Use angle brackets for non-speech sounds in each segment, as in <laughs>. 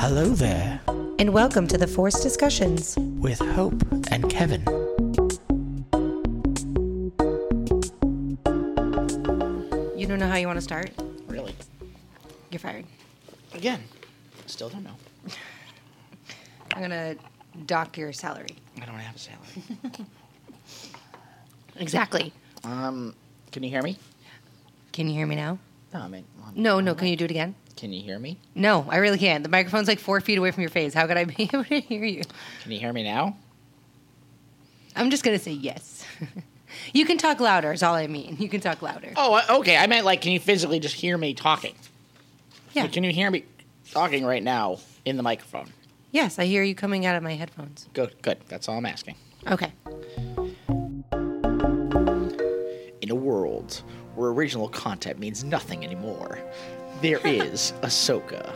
Hello there, and welcome to the Force Discussions. with Hope and Kevin. You don't know how you want to start? Really? You're fired. Again, still don't know. <laughs> I'm gonna dock your salary. I don't have a salary. <laughs> Exactly. Um, can you hear me? Can you hear me now? No, I mean, No, no. Can you do it again? Can you hear me? No, I really can't. The microphone's like four feet away from your face. How could I be <laughs> able to hear you? Can you hear me now? I'm just gonna say yes. <laughs> you can talk louder. Is all I mean. You can talk louder. Oh, uh, okay. I meant like, can you physically just hear me talking? Yeah. Like, can you hear me talking right now in the microphone? Yes, I hear you coming out of my headphones. Good, good. That's all I'm asking. Okay. In a world where original content means nothing anymore, there is Ahsoka.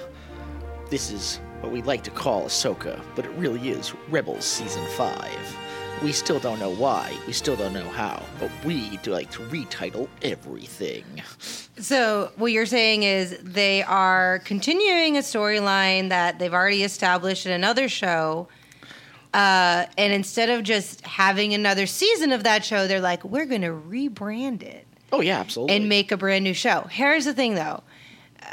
This is what we like to call Ahsoka, but it really is Rebels Season 5. We still don't know why, we still don't know how, but we do like to retitle everything. So what you're saying is they are continuing a storyline that they've already established in another show. Uh, and instead of just having another season of that show, they're like, we're going to rebrand it Oh, yeah, absolutely. and make a brand new show. Here's the thing, though.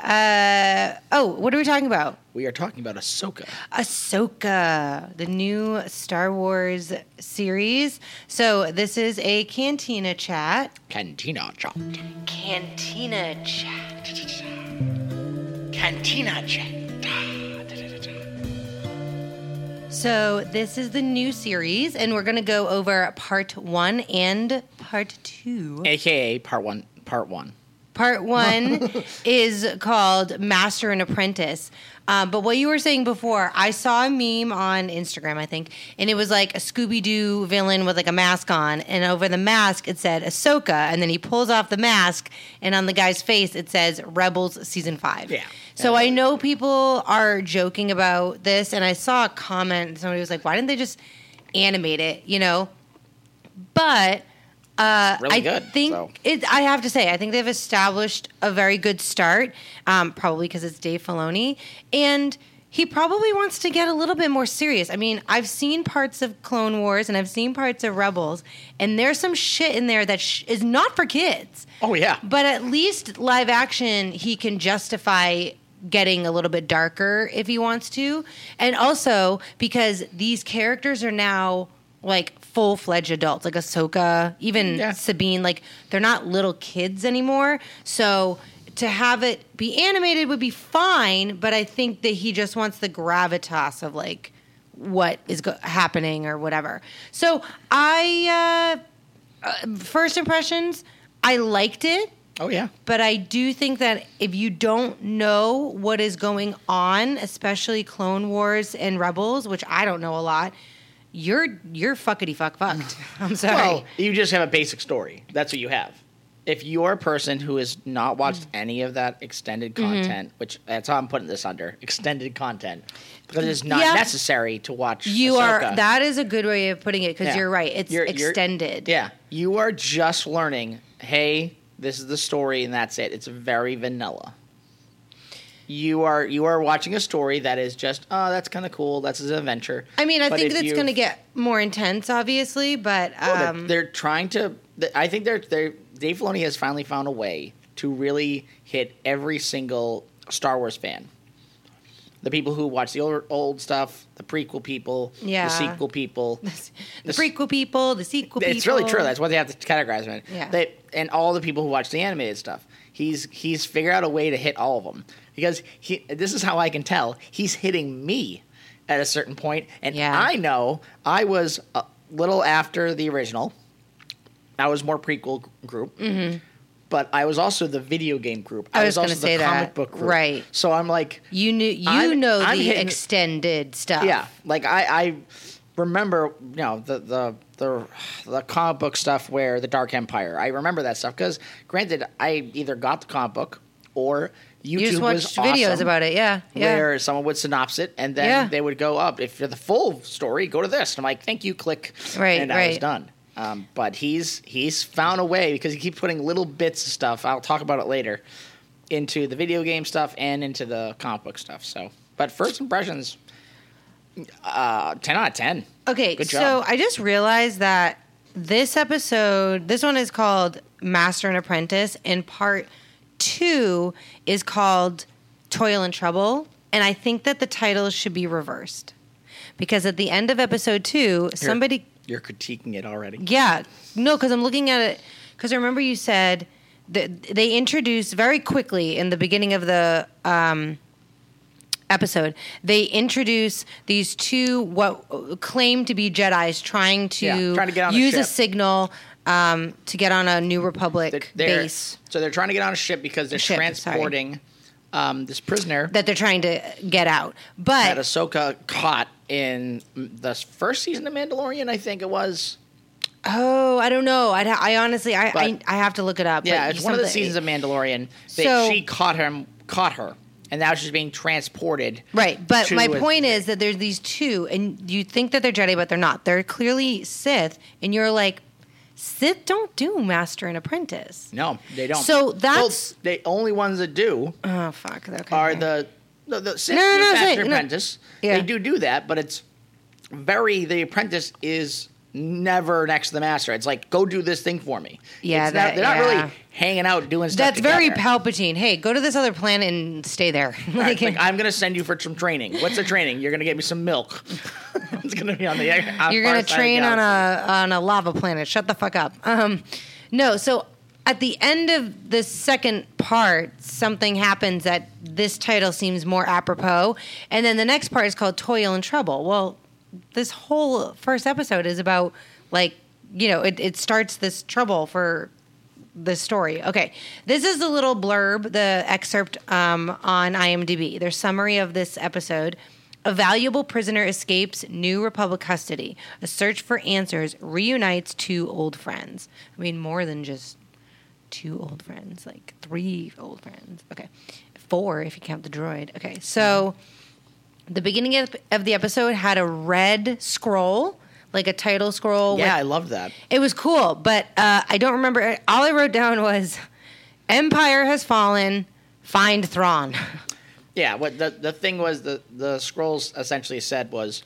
Uh, oh, what are we talking about? we are talking about Ahsoka. Ahsoka, the new Star Wars series. So this is a Cantina chat. Cantina Chat. Cantina chat. Cantina Chat. So this is the new series, and we're going to go over part one and part two. AKA Part 1. Part 1. Part <laughs> one is called Master and Apprentice. Um, but what you were saying before, I saw a meme on Instagram, I think, and it was like a Scooby Doo villain with like a mask on, and over the mask it said Ahsoka, and then he pulls off the mask, and on the guy's face it says Rebels Season Five. Yeah. So I know people are joking about this, and I saw a comment. Somebody was like, "Why didn't they just animate it?" You know, but uh, Really I good, think so. it. I have to say, I think they've established a very good start. Um, probably because it's Dave Filoni, and he probably wants to get a little bit more serious. I mean, I've seen parts of Clone Wars and I've seen parts of Rebels, and there's some shit in there that sh- is not for kids. Oh, yeah. But at least live action, he can justify getting a little bit darker if he wants to. And also because these characters are now like full fledged adults, like Ahsoka, even Yeah. Sabine, like they're not little kids anymore. So to have it be animated would be fine, but I think that he just wants the gravitas of like what is go- happening or whatever. So I, uh, uh, first impressions, I liked it Oh, yeah. but I do think that if you don't know what is going on, especially Clone Wars and Rebels, which I don't know a lot, you're you're fuckity fuck fucked. <laughs> I'm sorry. Well, you just have a basic story. That's what you have. If you're a person who has not watched any of that extended Mm-hmm. content, which that's how I'm putting this under extended content, because it's not Yeah. necessary to watch. you Ahsoka. are that is a good way of putting it because Yeah. you're right. It's You're- you're- extended. Yeah, you are just learning. Hey, this is the story, and that's it. It's very vanilla. You are you are watching a story that is just oh that's kind of cool. That's an adventure. I mean, I But think that's going to get more intense, obviously, but No, they're- um, they're, trying to. I think they're they're Dave Filoni has finally found a way to really hit every single Star Wars fan. The people who watch the old, old stuff, the prequel people, Yeah. the sequel people. <laughs> the prequel people, the sequel people. It's really true. That's what they have to categorize them. in. Yeah. They, and all the people who watch the animated stuff. He's he's figured out a way to hit all of them because he. This is how I can tell he's hitting me at a certain point, and Yeah. I know I was a little after the original. I was more prequel group. But I was also the video game group. Mm-hmm. I was also gonna say the comic that. book group. Right. So I'm like, You knew you I'm- know I'm the hitting- extended stuff. yeah, like I, I remember, you know, the the the the comic book stuff where the Dark Empire. I remember that stuff because, granted, I either got the comic book or YouTube You just was watched videos about it. Yeah. Yeah. Where someone would synopsis it and then Yeah. they would go up. If you're the full story, go to this. And I'm like, thank you, click. Right, And I was done. Um, but he's he's found a way because he keeps putting little bits of stuff. I'll talk about it later into the video game stuff and into the comic book stuff. So, But first impressions, uh, ten out of ten. Okay, Good so. I just realized that this episode, this one is called Master and Apprentice, and part two is called Toil and Trouble. And I think that the titles should be reversed. Because at the end of episode two, somebody You're critiquing it already. Yeah, no, because I'm looking at it. Because I remember you said that they introduced very quickly in the beginning of the um, episode. They introduce these two what claim to be Jedi's trying to, Yeah, trying to get on use a ship. signal um, to get on a New Republic They're, they're- base So they're trying to get on a ship because they're Ship, transporting um, this prisoner that they're trying to get out. But that Ahsoka caught in the first season of Mandalorian. I think it was. oh, I don't know. I, I honestly, I, I, But- I have to look it up. Yeah, it's one of the seasons of Mandalorian. That So- she caught him, caught her, and now she's being transported. Right, but my a- point is that there's these two, and you think that they're Jedi, but they're not. They're clearly Sith, and you're like, Sith don't do Master and Apprentice. No, they don't. So that's- well, the only ones that do Oh fuck! Okay. are the the, the Sith No, no, do no, Master no. Apprentice. Yeah. They do do that, but it's very the apprentice is never next to the master. It's like go do this thing for me. Yeah, It's not- they're not really hanging out doing stuff. That's very together. Palpatine. Hey, go to this other planet and stay there. <laughs> Like, like, I'm gonna send you for some training. What's the training? You're gonna get me some milk. <laughs> it's gonna be on the. On You're gonna side of the train on a on a lava planet. Shut the fuck up. Um, no. So at the end of the second part, something happens that this title seems more apropos, and then the next part is called "Toil and Trouble." Well, this whole first episode is about like you know it, it starts this trouble for the story. Okay, this is the little blurb, the excerpt um, on IMDb. Their summary of this episode. A valuable prisoner escapes New Republic custody. A search for answers reunites two old friends. I mean, more than just two old friends, like three old friends. Okay, four if you count the droid. Okay, so the beginning of, of the episode had a red scroll, like a title scroll. Yeah, with I love that. it was cool, but uh, I don't remember. All I wrote down was Empire has fallen, find Thrawn. <laughs> Yeah, what the the thing was the the scrolls essentially said was,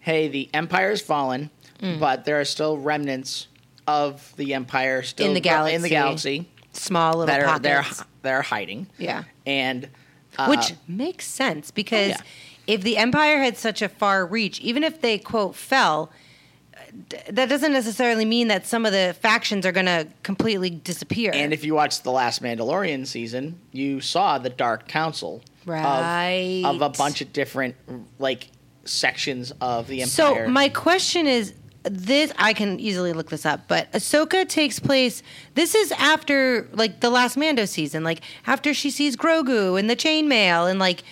"Hey, the empire's fallen, Mm. but there are still remnants of the empire still In the gro- in the galaxy. galaxy Small little that are they're they're hiding." Yeah. and uh, Which makes sense because yeah. If the Empire had such a far reach, even if they, quote, fell, d- that doesn't necessarily mean that some of the factions are going to completely disappear. and if you watched the last Mandalorian season, you saw the Dark Council of- Right. of, a bunch of different like sections of the empire. So my question is this I can easily look this up, but Ahsoka takes place this is after like the last Mando season, like after she sees Grogu and the chainmail and like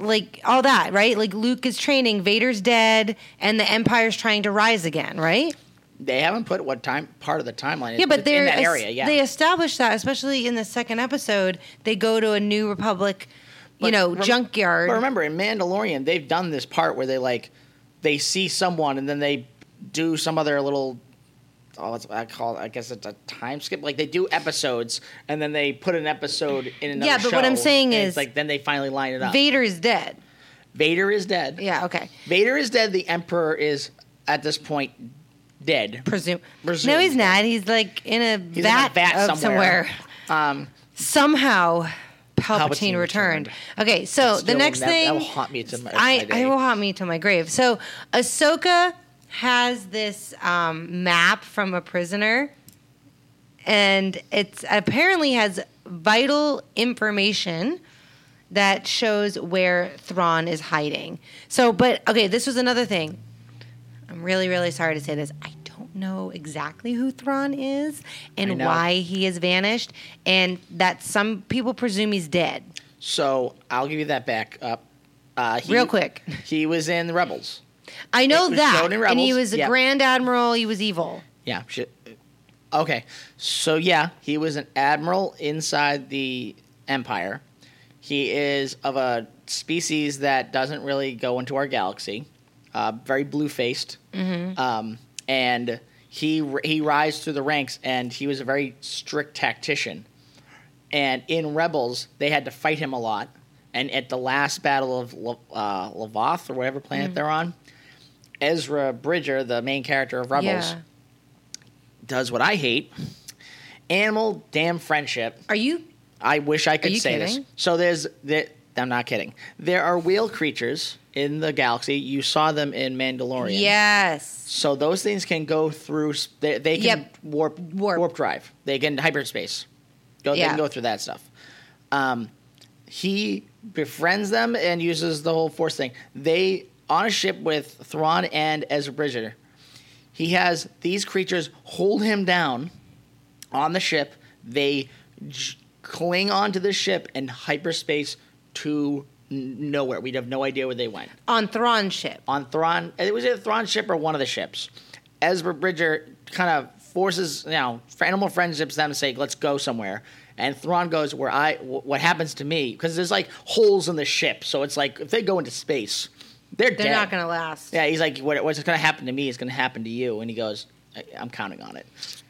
like all that, right? Like Luke is training, Vader's dead, and the Empire's trying to rise again, right? they haven't put what time part of the timeline. Yeah, but it's they're in that es- area. Yeah, they established that, especially in the second episode. They go to a New Republic, you know, rem- junkyard. But remember, in Mandalorian, they've done this part where they like they see someone and then they do some other little. Oh, it's, I call. It, I guess it's a time skip. Like they do episodes and then they put an episode in another. Yeah, but what I'm saying is- like then they finally line it up. Vader is dead. Vader is dead. Yeah, okay. Vader is dead. The Emperor is at this point dead. Presume. Presumed. No, he's not. He's like in a He's vat, in a vat somewhere. somewhere. Um, Somehow, Palpatine, Palpatine returned. returned. Okay, so That the next that- thing that will haunt me to my- I. I will haunt me to my grave. So Ahsoka has this um, map from a prisoner, and it apparently has vital information that shows where Thrawn is hiding. So, but okay, this was another thing. I'm really, really sorry to say this. I don't know exactly who Thrawn is and why he has vanished, and that some people presume he's dead. so I'll give you that back up. Uh, he, Real quick. He was in the Rebels. I know It that, in and he was a yeah. Grand Admiral. He was evil. Yeah. Shit. Okay. So yeah, he was an admiral inside the Empire. He is of a species that doesn't really go into our galaxy. Uh, very blue faced. Mm-hmm. Um, and he he rise through the ranks, and he was a very strict tactician. And in Rebels, they had to fight him a lot And at the last battle of Le- uh, Lavoth or whatever planet they're on, Ezra Bridger, the main character of Rebels, Yeah. does what I hate: animal damn friendship. Are you? I wish I could say kidding? this. So there's there, I'm not kidding. There are whale creatures in the galaxy. You saw them in Mandalorian. Yes. So those things can go through. They, they can Yep. warp, Warp. warp drive. They can hyperspace. Go. They can go through that stuff. Um, he befriends them and uses the whole force thing. They on a ship with Thrawn and Ezra Bridger. He has these creatures hold him down on the ship. They j- cling onto the ship and hyperspace to n- nowhere. We'd have no idea where they went On Thrawn's ship. on Thrawn. It was either Thrawn ship or one of the ships. Ezra Bridger kind of forces, you know, animal friendships them to say, "Let's go somewhere." And Thrawn goes where I. What happens to me? Because there's like holes in the ship, so it's like if they go into space, they're, They're dead. not going to last. Yeah, he's like, what, "What's going to happen to me is going to happen to you," and he goes, I, "I'm counting on it."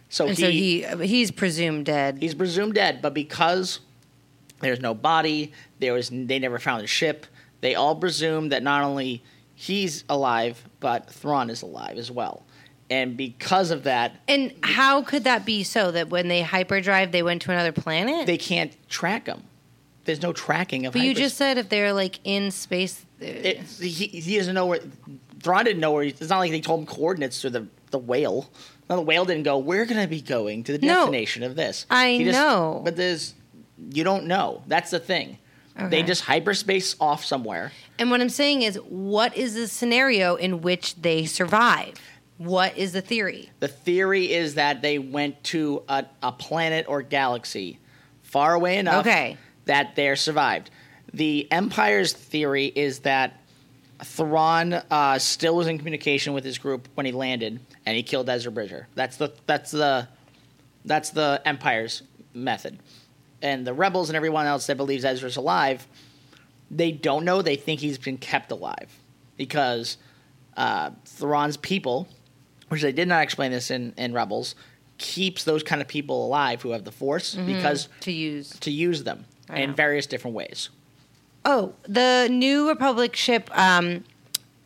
So And he, so he he's presumed dead. he's presumed dead, but because there's no body, there was they never found a ship. They all presume that not only he's alive, but Thrawn is alive as well. And because of that, And how could that be so that when they hyperdrive, they went to another planet? they can't track them. There's no tracking of. but you just said if they're like in space. It, he, he doesn't know where. Thrawn didn't know where. He, it's not like they told him coordinates to the the whale. No, the whale didn't go. We're gonna be going to the No. destination of this. I just- know. but there's you don't know. That's the thing. They just hyperspace off somewhere. And what I'm saying is, what is the scenario in which they survive? What is the theory? The theory is that they went to a, a planet or galaxy far away enough Okay. that they're survived. The Empire's theory is that Thrawn uh, still was in communication with his group when he landed, and he killed Ezra Bridger. That's the that's the that's the Empire's method. And the rebels and everyone else that believes Ezra's alive, they don't know. They think he's been kept alive because uh, Thrawn's people, which they did not explain this in, in Rebels, keeps those kind of people alive who have the Force because To use. to use them I in know. various different ways. Oh, the New Republic ship. Um,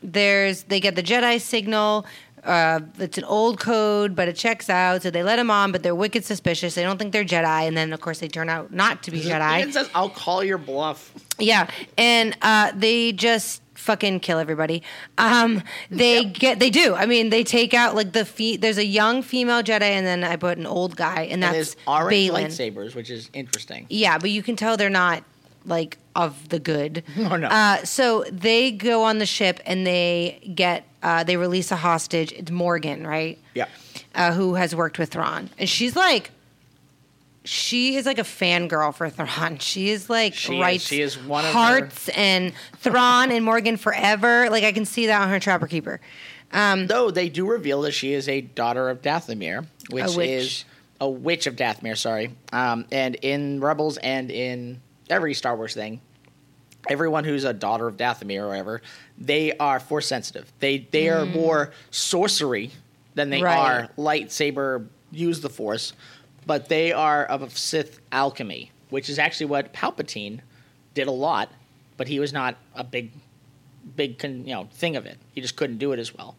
there's they get the Jedi signal. Uh, it's an old code, but it checks out. So they let them on, but they're wicked suspicious. They don't think they're Jedi, and then of course they turn out not to be <laughs> It Jedi. says, "I'll call your bluff." Yeah, and uh, they just fucking kill everybody. Um, they get they do. I mean, they take out like the fe- There's a young female Jedi, and then I put an old guy, and And that's there's orange Baylan. lightsabers, which is interesting. Yeah, but you can tell they're not like of the good. <laughs> Oh, no. Uh, so they go on the ship and they get uh, they release a hostage. It's Morgan, right? Yeah, Uh, who has worked with Thrawn, and she's like. She is like a fangirl for Thrawn. <laughs> She is like She is. writes She is one of her- hearts and Thrawn and Morgan forever. Like I can see that on her Trapper Keeper. Um, though they do reveal that she is a daughter of Dathomir, which is a witch of Dathomir. Sorry, um, and in Rebels and in every Star Wars thing, everyone who's a daughter of Dathomir or whatever, they are force sensitive. They they are more sorcery than they Mm. Right. are lightsaber use the force, but they are of Sith alchemy, which is actually what Palpatine did a lot, but he was not a big big con, you know thing of it. He just couldn't do it as well.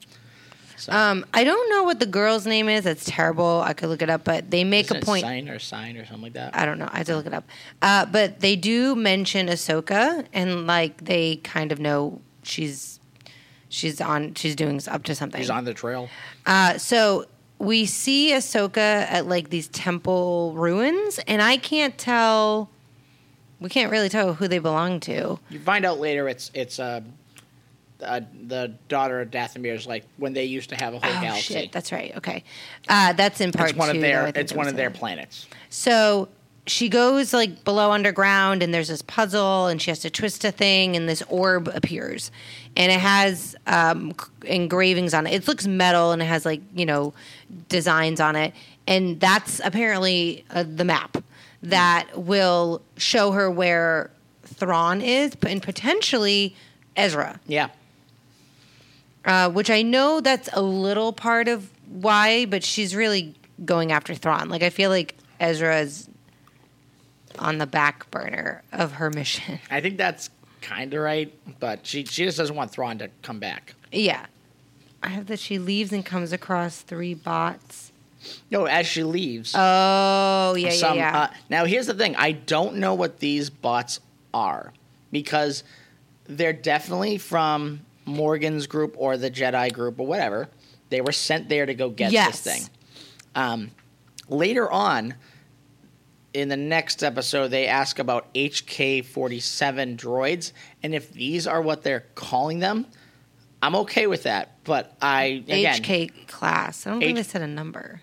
So, um, I don't know what the girl's name is. That's terrible. I could look it up, but they make isn't a point. sign or sign or something like that. I don't know. I have to look it up. Uh, but they do mention Ahsoka, and like they kind of know she's she's on. She's doing up to something. She's on the trail. Uh, so we see Ahsoka at like these temple ruins, and I can't tell. We can't really tell who they belong to. You find out later it's it's uh, uh, the daughter of Dathomir's like when they used to have a whole Oh galaxy. shit! That's right. Okay, uh, that's in part it's one two. of their think it's one of their planets. So she goes like below underground, and there's this puzzle, and she has to twist a thing, and this orb appears, and it has um, engravings on it. It looks metal, and it has like you know designs on it, and that's apparently uh, the map that will show her where Thrawn is, and potentially Ezra Yeah. Uh, which I know that's a little part of why, but she's really going after Thrawn. Like I feel like Ezra is on the back burner of her mission. <laughs> I think that's kind of right, but she she just doesn't want Thrawn to come back. Yeah. I have that she leaves and comes across three bots. No, as she leaves. Oh, yeah, some, yeah, yeah. Uh, now, here's the thing: I don't know what these bots are because they're definitely from Morgan's group or the Jedi group or whatever. They were sent there to go get Yes. this thing. Um, later on, in the next episode, they ask about HK 47 droids, and if these are what they're calling them, I'm okay with that. But I, again, HK class. I don't think they said a number.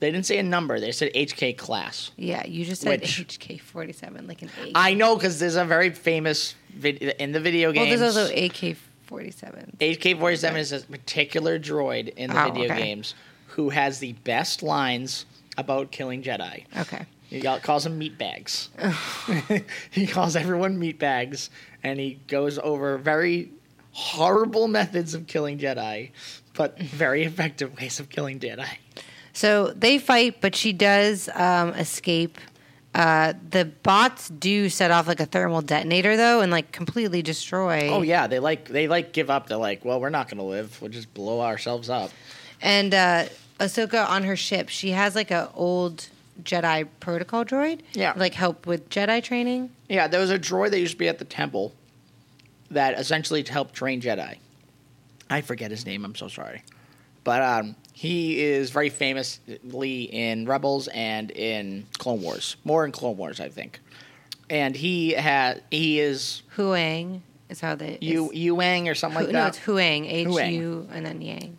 they didn't say a number, they said HK class. Yeah, you just said Which- HK 47, like an A. I know because there's a very famous vid- in the video well, games. there's also AK 47. HK47 is a particular droid in the Oh, video okay. games who has the best lines about killing Jedi. Okay. He got- calls them meatbags. <laughs> <laughs> he calls everyone meatbags, and he goes over very horrible methods of killing Jedi, but very effective ways of killing Jedi. So they fight, but she does um, escape. Uh, the bots do set off like a thermal detonator though, and like completely destroy. Oh yeah, they like they like give up. They're like, well, we're not gonna live. We'll just blow ourselves up. And uh, Ahsoka on her ship, she has like a old Jedi protocol droid. Yeah. Like help with Jedi training. Yeah, there was a droid that used to be at the temple that essentially helped train Jedi. I forget his name. I'm so sorry, but um, he is very famously in Rebels and in Clone Wars. More in Clone Wars, I think. And he had he is Huyang is how they. Yu is- Yuang or something like no, that. it's Huyang. H. U and then Yang.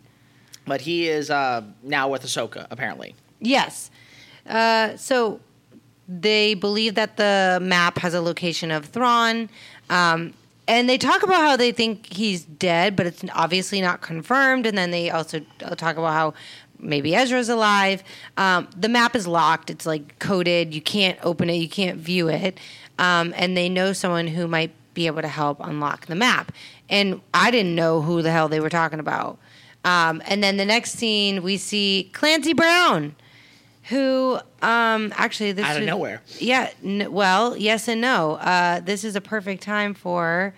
But he is uh, now with Ahsoka apparently. Yes. Uh, so they believe that the map has a location of Thrawn. Um, and they talk about how they think he's dead, but it's obviously not confirmed. And then they also talk about how maybe Ezra's alive. Um, the map is locked, it's like coded. You can't open it, you can't view it. Um, and they know someone who might be able to help unlock the map. And I didn't know who the hell they were talking about. Um, and then the next scene, we see Clancy Brown, who um, actually this Out of is- nowhere. Yeah, n- well, yes and no. Uh, this is a perfect time for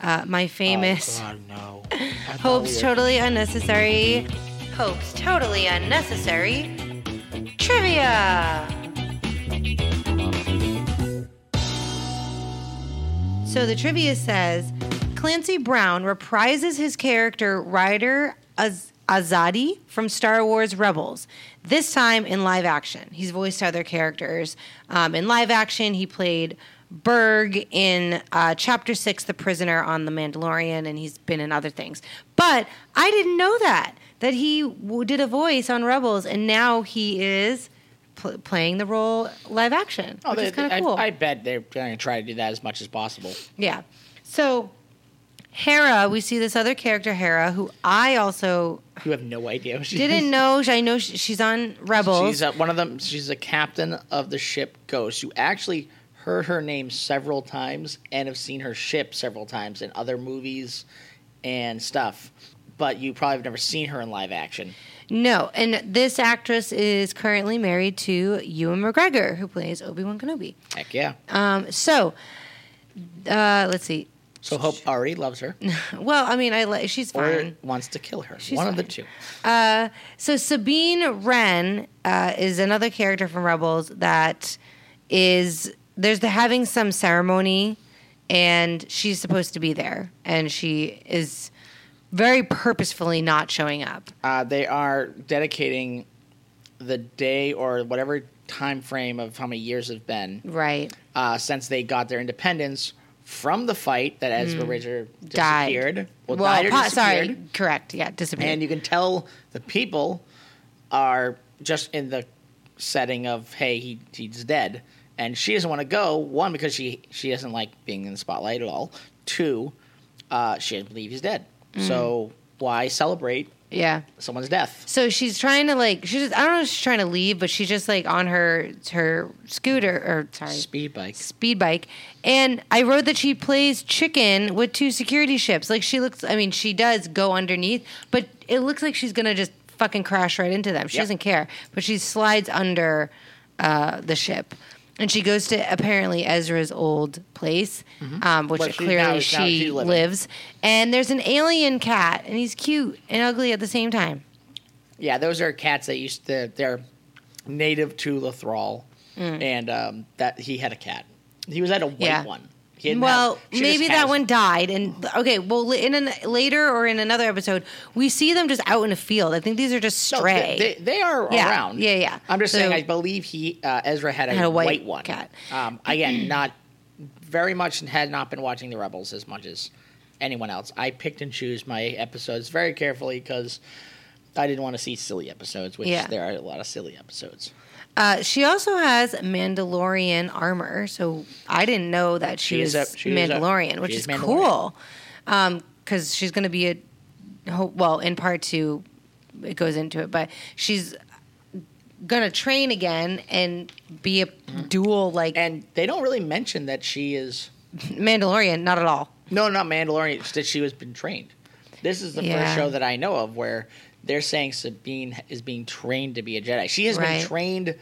uh, my famous Oh, God, no. <laughs> hopes totally unnecessary. Hopes totally unnecessary. Trivia. So the trivia says Clancy Brown reprises his character Ryder Az- Azadi from Star Wars Rebels. This time in live action. He's voiced other characters. Um, in live action, he played Burg in uh, Chapter 6, The Prisoner on The Mandalorian, and he's been in other things. But I didn't know that, that he w- did a voice on Rebels, and now he is pl- playing the role live action, Oh, which they, is kind of cool. I bet they're going to try to do that as much as possible. Yeah. So Hera, we see this other character, Hera, who I also You have no idea. Who she didn't is. know. I know sh- she's on Rebels. She's uh, one of them. She's a captain of the ship Ghost. You actually heard her name several times and have seen her ship several times in other movies and stuff. But you probably have never seen her in live action. no, and this actress is currently married to Ewan McGregor, who plays Obi Wan Kenobi. Heck yeah. Um, so uh, let's see. So Hope Ari loves her <laughs> Well, I mean, I li- she's or wants to kill her. She's one of the two. Uh, so Sabine Wren uh, is another character from Rebels that is there's the having some ceremony, and she's supposed to be there, and she is very purposefully not showing up. Uh, they are dedicating the day or whatever time frame of how many years have been Right. uh, since they got their independence from the fight that Ezra Bridger Hmm. Died. disappeared. Well, Well, died po- disappeared. sorry, correct. Yeah, disappeared. And you can tell the people are just in the setting of, hey, he, he's dead. And she doesn't want to go, one, because she, she doesn't like being in the spotlight at all. Two, uh, she doesn't believe he's dead. Mm. So why celebrate yeah. someone's death? So she's trying to like she's just, I don't know if she's trying to leave, but she's just like on her her scooter or sorry Speed bike. speed bike. And I wrote that she plays chicken with two security ships. Like she looks, I mean, she does go underneath, but it looks like she's to just fucking crash right into them. She Yep. doesn't care, but she slides under uh, the ship. And she goes to apparently Ezra's old place, um, which Where she- clearly now- now she she's lives. And there's an alien cat, and he's cute and ugly at the same time. Yeah, those are cats that used to. They're native to Lothal, Mm. and um, that he had a cat. He was at a white Yeah. one. Didn't Well, she maybe that one died, and okay. Well, in an, later or in another episode, we see them just out in a field. I think these are just No, stray. they, they, they are Yeah, around. yeah, yeah. I'm just So- saying. I believe he uh, Ezra had a, Had a white white, one. cat. Um, again, not very much, and had not been watching the Rebels as much as anyone else. I picked and choose my episodes very carefully because I didn't want to see silly episodes, which Yeah. there are a lot of silly episodes. Uh, she also has Mandalorian armor, so I didn't know that she, She was a- she is a- Mandalorian, which is is cool. Because she's going to be a well in part two, it goes into it, but she's gonna train again and be a dual like. And they don't really mention that she is Mandalorian. Not at all. no, not Mandalorian. It's that she was been trained. This is the Yeah. first show that I know of where they're saying Sabine is being trained to be a Jedi. She has Right. been trained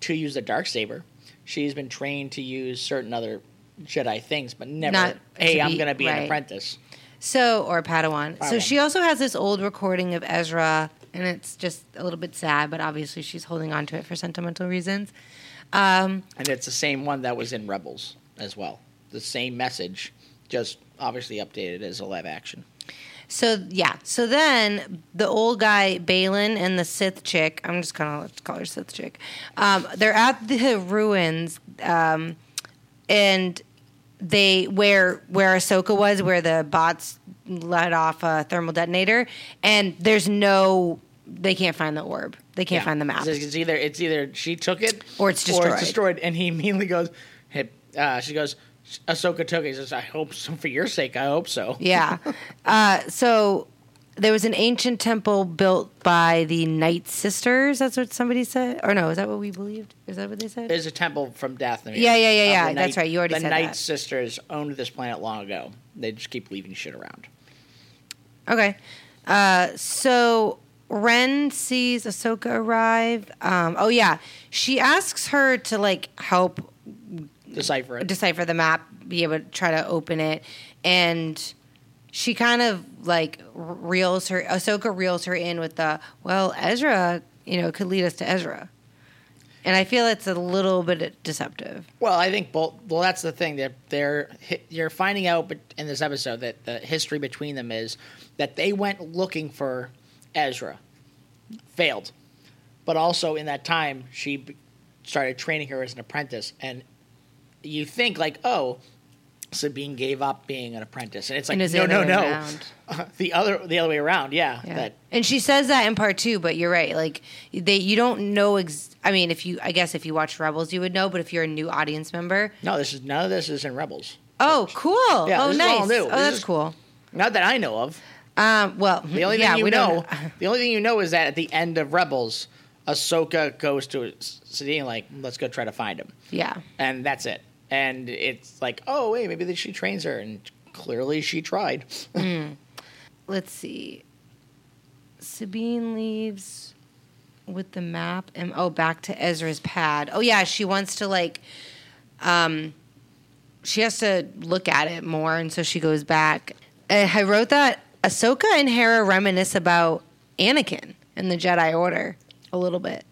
to use the dark saber. She's been trained to use certain other Jedi things, but never. Not hey, to I'm going to be right. an apprentice. So, or Padawan. So she also has this old recording of Ezra, and it's just a little bit sad, but obviously she's holding on to it for sentimental reasons. Um, And it's the same one that was in Rebels as well. The same message, just obviously updated as a live action. So yeah. So then the old guy Baylan and the Sith chick. I'm just gonna call her Sith chick. Um, they're at the ruins, um, and they where where Ahsoka was, where the bots let off a thermal detonator, and there's no. They can't find the orb. They can't Yeah. find the map. It's, either it's either she took it Or it's Or destroyed. it's destroyed. And he immediately goes, hey, uh, she goes, Ahsoka took it. He says, I hope so. For your sake, I hope so. Yeah. <laughs> Uh, so there was an ancient temple built by the Night Sisters. That's what somebody said. Or no, is that what we believed? Is that what they said? There's a temple from Dathomir. Yeah, yeah, yeah, of yeah. the That's right. You already said that. the said Night that. Sisters owned this planet long ago. They just keep leaving shit around. Okay. Uh, so Wren sees Ahsoka arrive. Um, oh yeah, she asks her to like help Decipher it. decipher the map, be able to try to open it, and she kind of like reels her. Ahsoka reels her in with the well, Ezra, you know, could lead us to Ezra, and I feel it's a little bit deceptive. Well, I think both. Well, that's the thing that they're hi- you're finding out in this episode that the history between them is that they went looking for Ezra, failed, but also in that time she started training her as an apprentice, and you think like, oh, Sabine gave up being an apprentice, and it's like And no, no, no, <laughs> the other the other way around. Yeah, Yeah. that and she says that in part two, but you're right. Like they, you don't know. Ex- I mean, if you, I guess, if you watch Rebels, you would know. But if you're a new audience member, no, this is none of this is in Rebels. oh, cool. Yeah, oh, this is nice. all new. Oh, This that's is- cool. Not that I know of. Um, well, The only yeah, thing you we don't know, <laughs> the only thing you know is that at the end of Rebels, Ahsoka goes to Sabine like, "Let's go try to find him," Yeah. and that's it. And it's like, oh wait, maybe that she trains her, and clearly she tried. <laughs> Let's see. Sabine leaves with the map and oh, back to Ezra's pad. Oh yeah, she wants to like, um, she has to look at it more, and so she goes back. I wrote that Ahsoka and Hera reminisce about Anakin and the Jedi Order a little bit.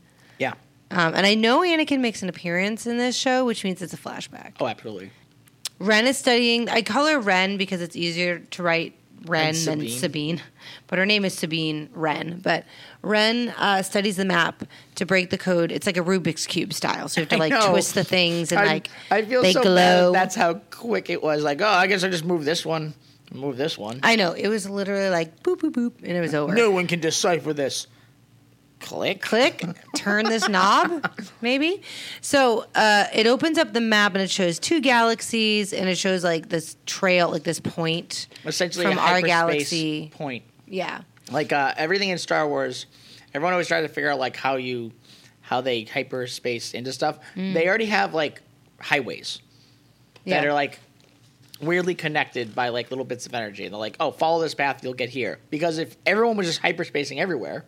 Um, and I know Anakin makes an appearance in this show, which means it's a flashback. Oh, absolutely. Wren is studying. I call her Wren because it's easier to write Wren And than Sabine. Sabine, but her name is Sabine Wren. But Ren uh, studies the map to break the code. It's like a Rubik's cube style, so you have to <laughs> like twist the things and I, like I feel they so glow. bad. That's how quick it was. Like, oh, I guess I just move this one, move this one. I know it was literally like boop boop boop, and it was over. no one can decipher this. Click. click, turn this knob, <laughs> maybe. So uh, it opens up the map and it shows two galaxies and it shows like this trail, like this point Essentially, from our galaxy. point. Yeah. like uh, everything in Star Wars, everyone always tries to figure out like how you how they hyperspace into stuff. They already have like highways that Yeah. are like weirdly connected by like little bits of energy. And they're like, oh, follow this path, you'll get here. Because if everyone was just hyperspacing everywhere,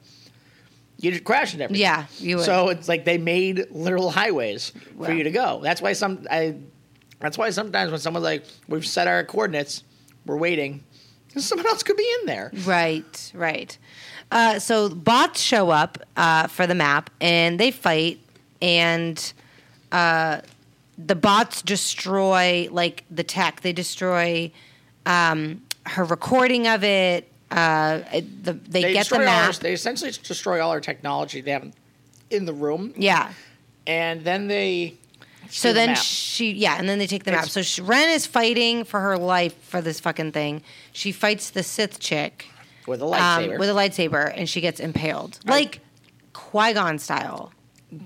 you just crash and everything. Yeah, you would. So it's like they made literal highways Wow. for you to go. That's why some I. That's why sometimes when someone's like, "We've set our coordinates, we're waiting," <laughs> someone else could be in there. Right, right. Uh, so bots show up uh, for the map and they fight, and uh, the bots destroy like the tech. They destroy um, her recording of it. Uh, the, they, They get the all our, they essentially destroy all our technology they have in the room, yeah. and then they. So steal the then she, yeah, and then they take the map. It's- So she, Wren is fighting for her life for this fucking thing. She fights the Sith chick with a um, lightsaber. with a lightsaber, and she gets impaled, like Qui Gon style.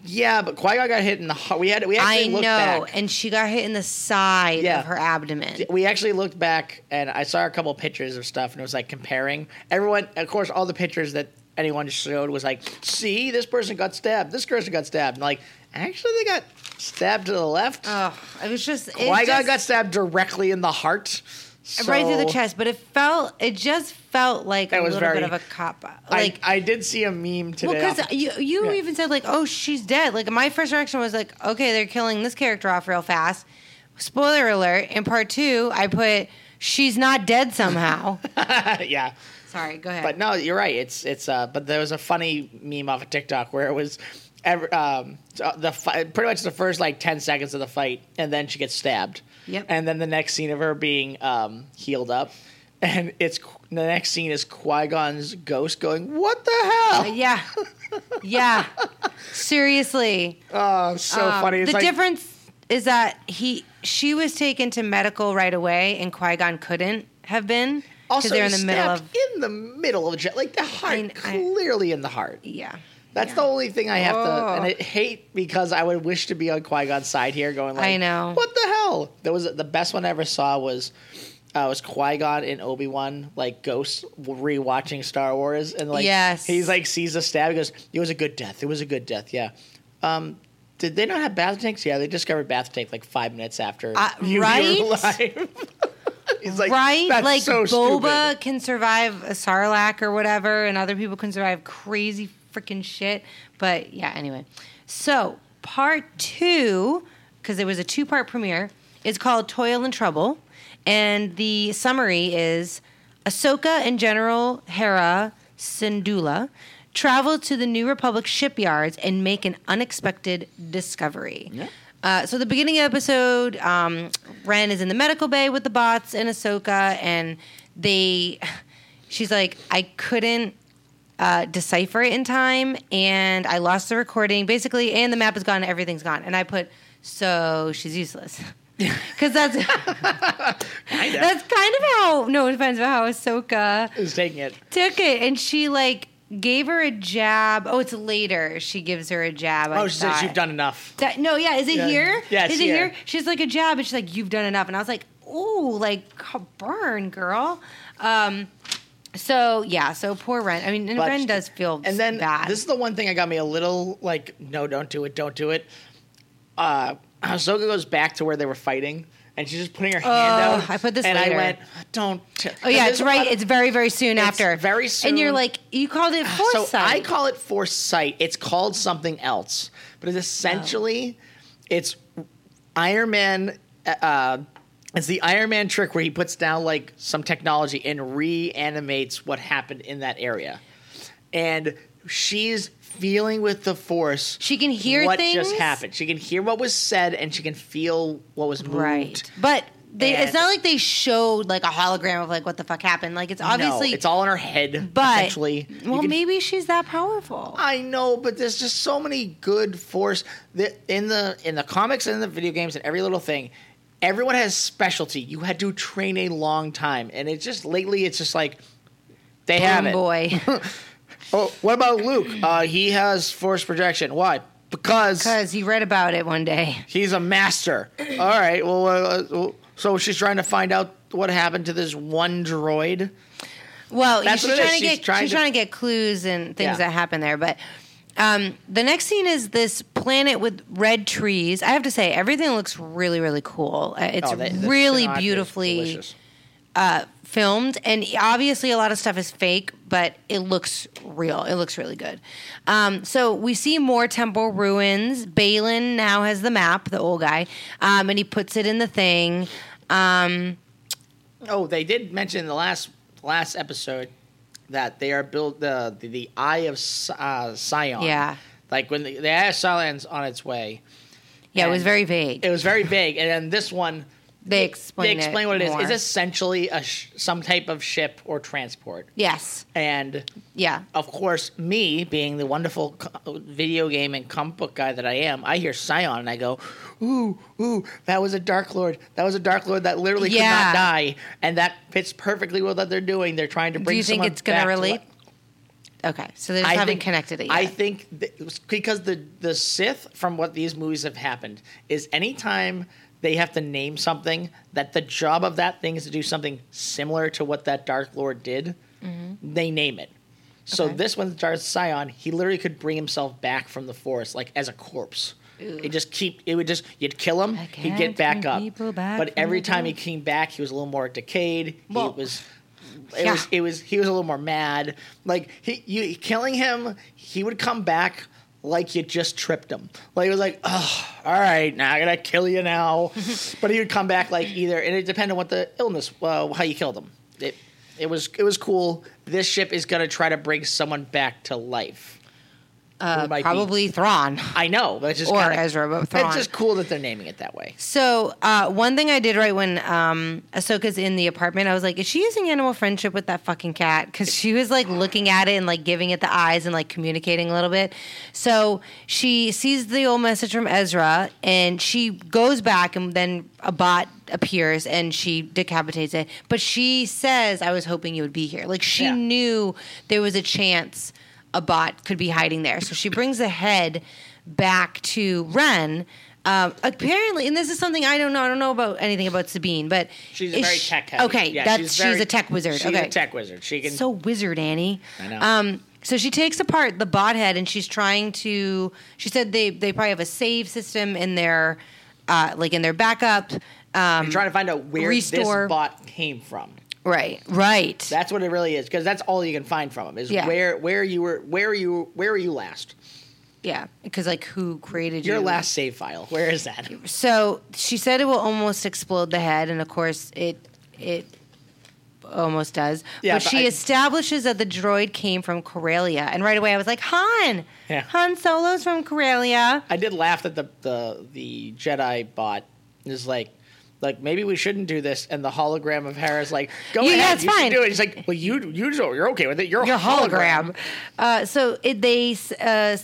Yeah, but Qui Gon got hit in the. heart. We had we I actually know, looked back. and she got hit in the side Yeah. of her abdomen. we actually looked back and I saw a couple pictures of stuff and it was like comparing everyone. Of course, all the pictures that anyone showed was like, "See, this person got stabbed. This person got stabbed." And like, actually, they got stabbed to the left. Oh, it was just, Qui Gon just got stabbed directly in the heart, right through the chest, but it felt, it just felt like a was little very- bit of a cop out. I, Like, I did see a meme today. well, because you you Yeah. even said like, oh, she's dead. Like my first reaction was like, okay, they're killing this character off real fast. Spoiler alert! In part two, I put she's not dead somehow. <laughs> yeah. Sorry, go ahead. But no, you're right. It's it's. Uh, but there was a funny meme off of TikTok where it was, Every, um, the fi- pretty much the first like ten seconds of the fight, and then she gets stabbed. Yep. And then the next scene of her being um, healed up, and it's the next scene is Qui Gon's ghost going, "What the Uh, hell?" yeah, yeah. Seriously. <laughs> Oh, so Um, funny. It's the like, difference is that he she was taken to medical right away, and Qui Gon couldn't have been Also, they're in the middle of in the middle of like the heart, I- I- clearly in the heart. yeah. That's yeah. the only thing I have to, Oh. and I hate because I would wish to be on Qui Gon's side here, going like, I know. what the hell?" There was the best one I ever saw was uh, was Qui Gon and Obi Wan like ghosts rewatching Star Wars, and like Yes. he's like sees a stab, he goes, "It was a good death. It was a good death." Yeah. Um, did they not have bacta tanks? Yeah, they discovered bacta tank like five minutes after Uh, you right? were <laughs> alive. <laughs> he's like, right? "That's like so Boba stupid." can survive a Sarlacc or whatever, and other people can survive crazy freaking shit. But yeah, anyway. So part two, because it was a two-part premiere, is called Toil and Trouble, and the summary is Ahsoka and General Hera Syndulla travel to the New Republic shipyards and make an unexpected discovery. Yeah. Uh, so the beginning of the episode, um, Wren is in the medical bay with the bots and Ahsoka, and they, she's like, I couldn't uh, decipher it in time, and I lost the recording, basically, and the map is gone, everything's gone, and I put, so she's useless, <laughs> because that's <laughs> that's kind of how no offense, but how Ahsoka Is taking it. took it, and she like gave her a jab. Oh, it's later. She gives her a jab. I Oh, she says you've done enough. That, no, yeah, is it Yeah. here? Yeah, is it here. here? She's like a jab, and she's like, "You've done enough," and I was like, "Ooh, like burn, girl." Um, so yeah, so poor Wren. I mean, and But- Wren does feel And then bad. this is the one thing that got me a little like, no, don't do it, don't do it. Uh, <clears throat> Ahsoka goes back to where they were fighting, and she's just putting her hand Oh, out. I put this and later. I went, don't. oh yeah, it's right. of- It's very very soon It's after. very soon. And you're like, you called it foresight. so. I call it foresight. It's called something else, but it's essentially it's Iron Man. Uh, it's the Iron Man trick where he puts down like some technology and reanimates what happened in that area, and she's feeling with the Force. She can hear what things? just happened. She can hear what was said and she can feel what was moved. right, but. They, it's not like they showed like a hologram of like what the fuck happened. Like it's obviously, no, it's all in her head. but essentially, well, can maybe she's that powerful. I know, but there's just so many good force that in the in the comics and in the video games and every little thing. Everyone has specialty. You had to train a long time, and it's just lately. It's just like they have it. boy. <laughs> Oh, what about Luke? Uh, he has force projection. Why? Because Because he read about it one day. he's a master. <clears throat> All right. Well, uh, so she's trying to find out what happened to this one droid. Well, That's she's what it is. trying to She's get trying she's to- trying to get clues and things Yeah. that happen there. But um, the next scene is this planet with red trees. I have to say, everything looks really, really cool. Uh, It's Oh, they- the really is beautifully delicious. uh, filmed, and obviously a lot of stuff is fake, but it looks real. It looks really good. Um, so we see more temple ruins. Baylan now has the map, the old guy, um, and he puts it in the thing. Um, Oh, they did mention in the last last episode that they are built the the, the Eye of uh, Sion. Yeah. Like when the, the Eye of Sion's on its way. yeah, it was very vague. It was very vague, and then this one they explain. they explain what it is. more. It's essentially a sh- some type of ship or transport, yes. and Yeah. of course, me being the wonderful co- video game and comic book guy that I am, I hear Sion and I go, "Ooh, ooh, that was a Dark Lord. That was a Dark Lord that literally could Yeah. not die." And that fits perfectly with what they're doing. They're trying to bring. Someone back. Do you think someone it's going back to to relate? Okay, so they just I haven't think- connected it yet. I think th- because the the Sith from what these movies have happened is anytime they have to name something that the job of that thing is to do something similar to what that Dark Lord did, they name it. So Mm-hmm. Okay. this one, Darth Sion, he literally could bring himself back from the Force like as a corpse. It just keep it would just you'd kill him, he'd get back up. back but every the time he came back, he was a little more decayed. Well, he was it yeah. was it was he was a little more mad. Like he you killing him, he would come back like you just tripped him. Like it was like, oh, all right, now I gotta kill you now. <laughs> but he would come back like either, and it depended on what the illness, well, how you killed him. It it was it was cool. This ship is gonna try to bring someone back to life. Uh, might be- probably Thrawn. I know, but it's just Or kinda, Ezra, but <laughs> Thrawn. It's just cool that they're naming it that way. So uh, one thing I did right when um, Ahsoka's in the apartment, I was like, "Is she using animal friendship with that fucking cat?" Because she was like looking at it and like giving it the eyes and like communicating a little bit. So she sees the old message from Ezra and she goes back and then a bot appears and she decapitates it. But she says, "I was hoping you would be here." Like she Yeah. knew there was a chance a bot could be hiding there. So she brings the head back to Wren. Um, apparently, and this is something I don't know. I don't know about anything about Sabine, but She's a very she- tech heavy. Okay, Yeah, that's she's, very- a tech wizard. She's okay, a tech wizard. She can. so wizard Annie. I know. Um, so she takes apart the bot head and she's trying to. She said they they probably have a save system in their, uh, like in their backup. Um, I'm trying to find out where restore- this bot came from. Right, right. That's what it really is, because that's all you can find from them is Yeah. where where you were where you where were you last. yeah, because like who created Your you? last save file. Where is that? So she said it will almost explode the head, and of course it it almost does. Yeah, but but she I- establishes that the droid came from Corellia, and right away I was like, Han, Yeah. Han Solo's from Corellia. I did laugh that the the the Jedi bot is like. Like maybe we shouldn't do this, and the hologram of Hera's like, "Go Yeah, ahead, it's you fine. do it." He's like, "Well, you you you're okay with it. You're a hologram." hologram. Uh, so it, they uh,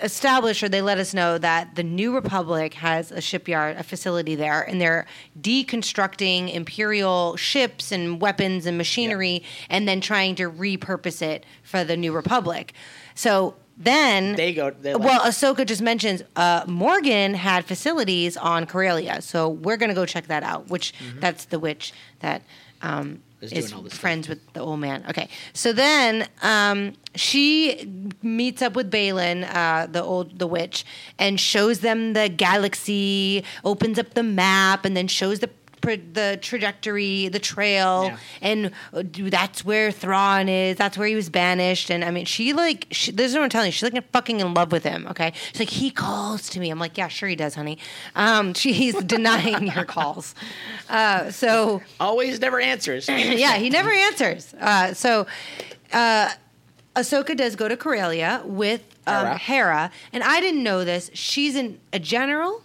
establish or they let us know that the New Republic has a shipyard, a facility there, and they're deconstructing Imperial ships and weapons and machinery, and then trying to repurpose it for the New Republic. So then They go. like- well, Ahsoka just mentions uh, Morgan had facilities on Corellia, so we're gonna go check that out. Which that's the witch that um, Is is, doing all friends with the old man. Okay, so then um, she meets up with Baylan, uh, the old the witch, and shows them the galaxy, opens up the map, and then shows the the trajectory, the trail, Yeah. and uh, that's where Thrawn is. That's where he was banished. And I mean, she like, she, there's no one telling you, she's like fucking in love with him. Okay, she's like, he calls to me. I'm like, yeah, sure he does, honey. Um, <laughs> she's denying your calls. Uh, so always never answers. <clears throat> yeah, he never answers. Uh, so uh, Ahsoka does go to Corellia with um, Hera. Hera, and I didn't know this. She's an, a general.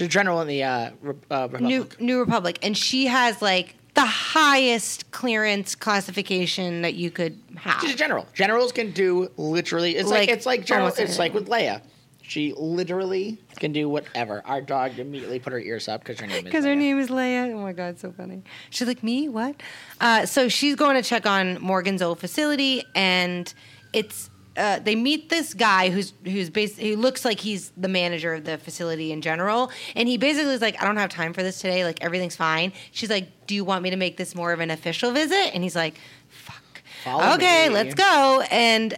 A general in the uh, Re- uh, Republic. New New Republic, and she has like the highest clearance classification that you could have. She's a general. Generals can do literally. It's like, Like, it's like general. It's like with. Leia. She literally can do whatever. Our dog immediately put her ears up because her name is. Because her name is Leia. Oh my god, so funny. She's like me. What? Uh, so she's going to check on Morgan's old facility, and it's uh, they meet this guy who's who's bas- who looks like he's the manager of the facility in general, and he basically is like, I don't have time for this today. Like everything's fine. She's like, Do you want me to make this more of an official visit? And he's like, Fuck. Follow okay, me. let's go. And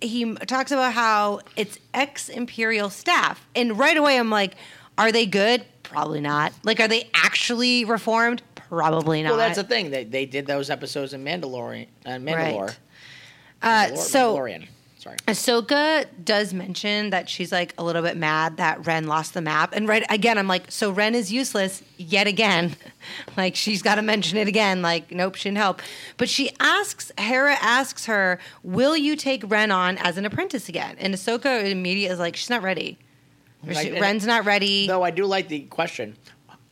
he talks about how it's ex imperial staff. And right away, I'm like, are they good? Probably not. Like, are they actually reformed? probably not. Well, that's the thing. They they did those episodes in Mandalorian and Mandalore. Right. Uh, Mandalore- so Mandalorian. Sorry. Ahsoka does mention that she's like a little bit mad that Wren lost the map. And right again, I'm like, so Wren is useless yet again. <laughs> like she's got to mention it again. Like, nope, she didn't help. But she asks, Hera asks her, will you take Wren on as an apprentice again? And Ahsoka immediately is like, she's not ready. Like, she- Wren's not ready. No, I do like the question.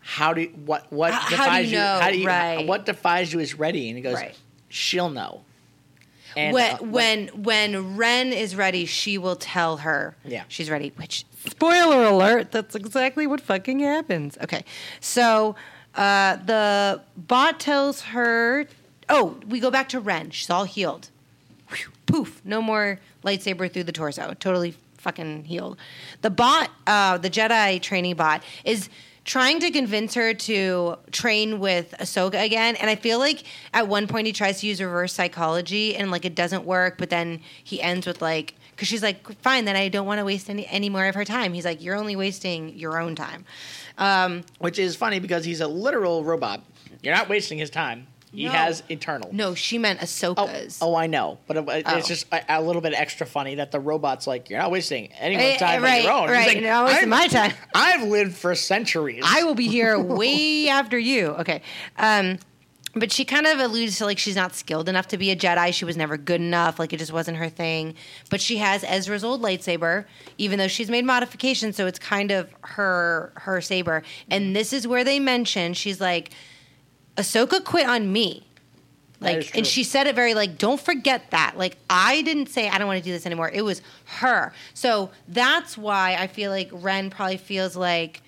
How do you, what what how do defies you know? How do you Right. what defies you is ready? And he goes, Right. she'll know. And when, uh, when when Wren is ready, she will tell her Yeah. she's ready. Which spoiler alert, that's exactly what fucking happens. Okay, so uh, the bot tells her, "Oh, we go back to Wren. She's all healed. Whew, poof, no more lightsaber through the torso. Totally fucking healed." The bot, uh, the Jedi trainee bot, is trying to convince her to train with Ahsoka again. And I feel like at one point he tries to use reverse psychology and like it doesn't work, but then he ends with like, because she's like, fine, then I don't want to waste any, any more of her time. He's like, you're only wasting your own time. Um, which is funny because he's a literal robot. You're not wasting his time. He No. has eternal. no, she meant Oh, Ahsoka's. oh, I know, but it- it's Oh. just a, a little bit extra funny that the robot's like, "You're not wasting anyone's Eh, time right, but your own." He's right, like, you're not wasting my time. I've lived for centuries. I will be here <laughs> way after you. Okay. Um, but she kind of alludes to like she's not skilled enough to be a Jedi. She was never good enough. Like it just wasn't her thing. But she has Ezra's old lightsaber, even though she's made modifications, so it's kind of her her saber. And this is where they mention she's like, Ahsoka quit on me. Like, and she said it very like, don't forget that. Like, I didn't say I don't want to do this anymore. It was her. So that's why I feel like Wren probably feels like,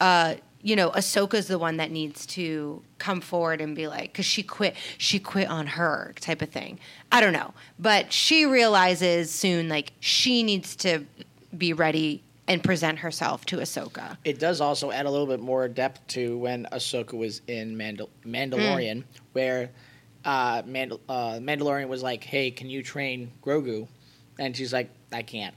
uh, you know, Ahsoka's the one that needs to come forward and be like, because she quit, she quit on her type of thing. I don't know, but she realizes soon like she needs to be ready and present herself to Ahsoka. it does also add a little bit more depth to when Ahsoka was in Mandal- Mandalorian, Hmm. where uh, Mandal- uh, Mandalorian was like, "Hey, can you train Grogu?" And she's like, "I can't,"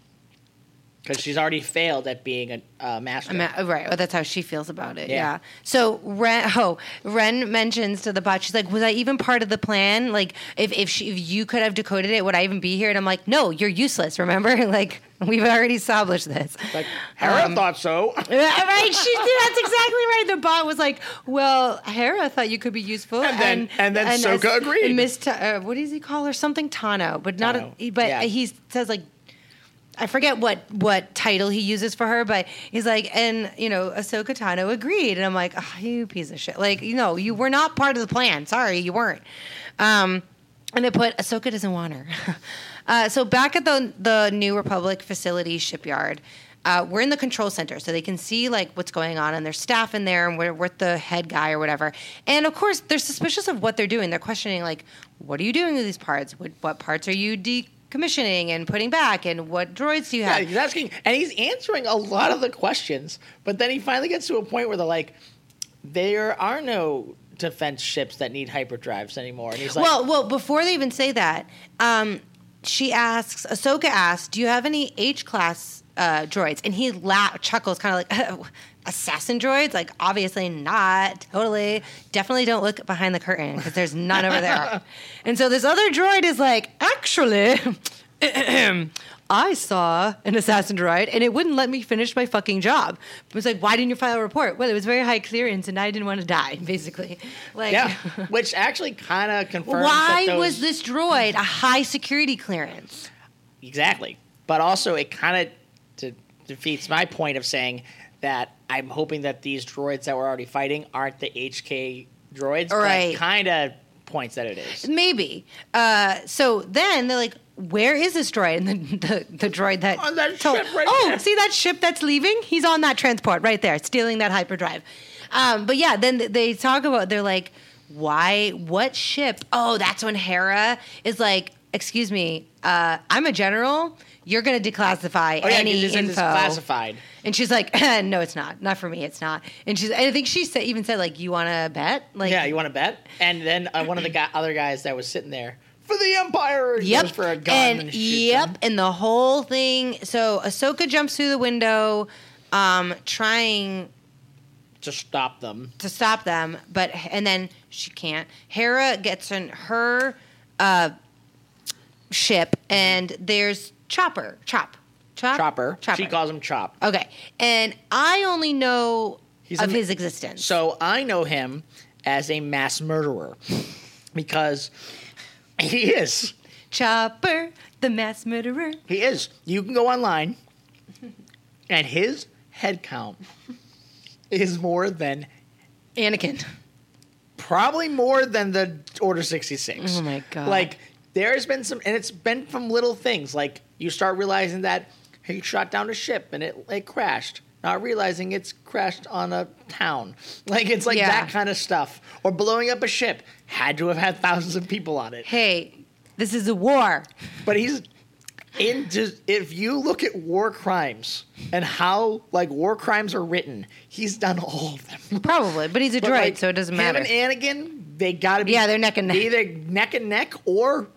because she's already failed at being a uh, master. I mean, right. Well, that's how she feels about it. Yeah. Yeah. So Wren, <laughs> oh, Wren mentions to the bot, she's like, "Was I even part of the plan? Like, if if, she, if you could have decoded it, would I even be here?" And I'm like, "No, you're useless. Remember, <laughs> like we've already established this." like Hera Um, thought so. <laughs> Right? She that's exactly right. The bot was like, "Well, Hera thought you could be useful," And then- and then Ahsoka agreed. And Miss, uh, what does he call her? Something Tano, but not. A, but yeah. he says like, I forget what what title he uses for her, but he's like, and you know, Ahsoka Tano agreed, and I'm like, oh, you piece of shit. Like, you know, you were not part of the plan. Sorry, you weren't. Um, and they put Ahsoka doesn't want her. <laughs> uh, so back at the the New Republic facility shipyard, uh, we're in the control center, so they can see like what's going on, and there's staff in there, and we're with the head guy or whatever. And of course, they're suspicious of what they're doing. They're questioning like, what are you doing with these parts? What, what parts are you decommissioning and putting back? And what droids do you Yeah, have? he's asking, and he's answering a lot of the questions. But then he finally gets to a point where they're like, "There are no defense ships that need hyperdrives anymore." And he's like, well, well, before they even say that, um, she asks, Ahsoka asks, "Do you have any H class uh, droids?" And he la- chuckles, kind of like, <laughs> "Assassin droids? Like, obviously not. Totally, definitely don't look behind the curtain because there's none over there." <laughs> and so this other droid is like, "Actually." <clears throat> I saw an assassin droid and it wouldn't let me finish my fucking job. It was like, why didn't you file a report? Well, it was very high clearance and I didn't want to die, <laughs> basically. Like, "Yeah," <laughs> which actually kind of confirms. why that those- was this droid a high security clearance? exactly? But also, it kind of defeats my point of saying that I'm hoping that these droids that we're already fighting aren't the HK droids. Right. Kind of points that it is. Maybe. Uh, so then they're like, where is this droid? And the, <laughs> the, the droid that. On that told- ship right oh, there. see that ship that's leaving? He's on that transport right there, stealing that hyperdrive. Um, but yeah, then they talk about, they're like, why, what ship? Oh, that's when Hera is like, excuse me, uh, I'm a general. You're going to declassify Oh yeah, any this info. is classified. And she's like, <laughs> no, it's not. Not for me. It's not. And she's, I think she said, even said like, you want to bet? Like, yeah, you want to bet? And then uh, one of the guy, other guys that was sitting there for the Empire. Yep. for a gun and, and, yep. him. And the whole thing. So Ahsoka jumps through the window, um, trying to stop them. to stop them, but and then she can't. Hera gets in her uh, ship, and there's Chopper, Chop, Chop, Chopper. She calls him Chop. Okay, and I only know He's of a- his existence. So I know him as a mass murderer because he is. Chopper, the mass murderer. He is. You can go online, and his head count is more than Anakin. probably more than the Order 66. Oh my God. Like there's been some and it's been from little things like you start realizing that he shot down a ship and it it crashed. Not realizing it's crashed on a town. <laughs> Like it's like Yeah. that kind of stuff. Or blowing up a ship had to have had <laughs> thousands of people on it. Hey, this is a war. But he's in just if you look at war crimes and how like war crimes are written, he's done all of them. <laughs> Probably, but he's a But, droid, like, so it doesn't him matter. and Anakin, they got to be. Yeah, they're neck and neck. Either neck and neck or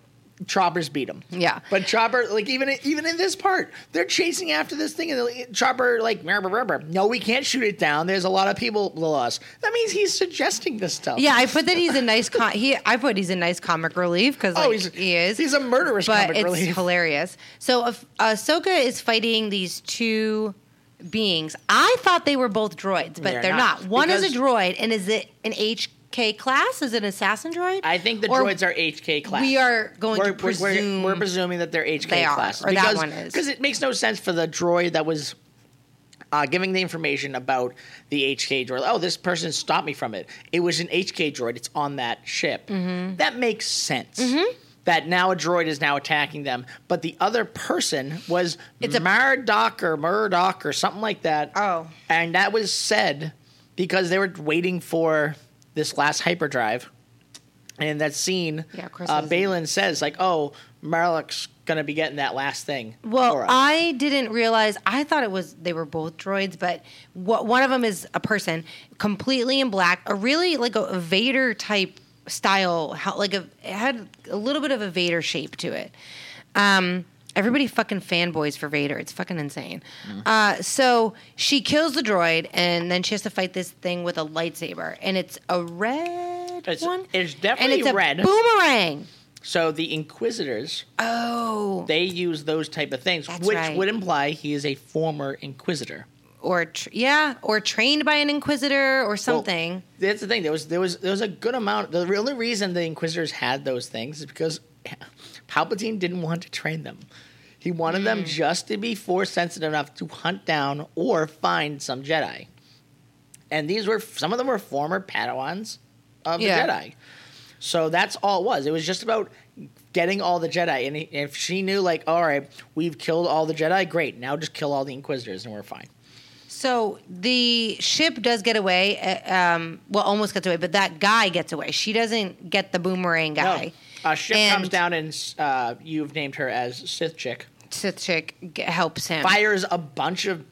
Chopper's beat him. Yeah. but Chopper, like even even in this part, they're chasing after this thing, and the- Chopper like, "Rah, rah, rah, rah. no, we can't shoot it down. There's a lot of people below us. That means he's suggesting this stuff. yeah, I put that he's a nice com- he. I put he's a nice comic relief because like, Oh, he is. He's a murderous but comic it's relief. hilarious. So uh, Ahsoka is fighting these two beings. I thought they were both droids, but They're they're, not, not. One is a droid, and is it an HK class? Is it an assassin droid? I think the Or droids are HK class. We are going we're, to we're- we're- presume we're, presuming that they're HK they are, class or that because one is. because it makes no sense for the droid that was uh, giving the information about the HK droid. Oh, this person stopped me from it. It was an HK droid. It's on that ship. Mm-hmm. That makes sense. That now a droid is now attacking them, but the other person was It's a- Murdoch or Murdoch or something like that. Oh. and that was said because they were waiting for this last hyperdrive. And in that scene, Yeah, uh, Baylan says like, "Oh, Marrok's gonna be getting that last thing." Well, for us." I didn't realize. I thought it was they were both droids, but what one of them is a person completely in black, a really like a, Vader type style, how, like a it had a little bit of a Vader shape to it. Um, everybody fucking fanboys for Vader. It's fucking insane. Uh, so she kills the droid, and then she has to fight this thing with a lightsaber, and it's a red It's- one. it's definitely and it's a red. boomerang. so the Inquisitors Oh, they use those type of things, That's which right. would imply he is a former Inquisitor. or tr- yeah, or trained by an inquisitor or Well, something. that's the thing. There was there was there was a good amount. The only reason the Inquisitors had those things is because Palpatine didn't want to train them. He wanted them just to be force sensitive enough to hunt down or find some Jedi. And these were some of them were former Padawans of Yeah. the Jedi. So that's all it was. It was just about getting all the Jedi. And if she knew, like, all right, we've killed all the Jedi, great. Now just kill all the Inquisitors and we're fine. So the ship does get away. uh, Um, well, almost gets away, but that guy gets away. She doesn't get the boomerang guy. No. A ship And comes down and uh, you've named her as Sith Chick. Sith chick g- helps him. Fires a bunch of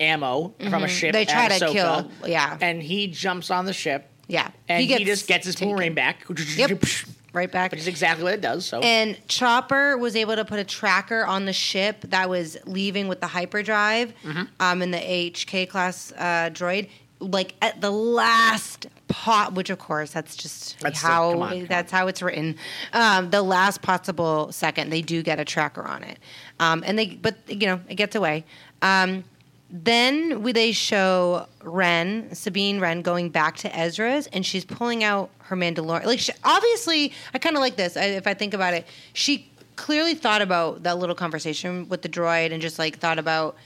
ammo from a ship. Mm-hmm. They try to Ahsoka, kill- yeah. And he jumps on the ship. Yeah, And he he, just gets his taken. boomerang back. Yep, right back. Which is exactly what it does. So And Chopper was able to put a tracker on the ship that was leaving with the hyperdrive Mm-hmm. um, in the HK class uh, droid, like at the last pot. Which, of course, that's just That's the- how come on, come that's how it's written. Um, the last possible second, they do get a tracker on it, um, and they but you know it gets away. Um, then we, they show Wren, Sabine Wren, going back to Ezra's, and she's pulling out her Mandalorian. Like, she, obviously, I kind of like this. I, if I think about it, she clearly thought about that little conversation with the droid, and just like thought about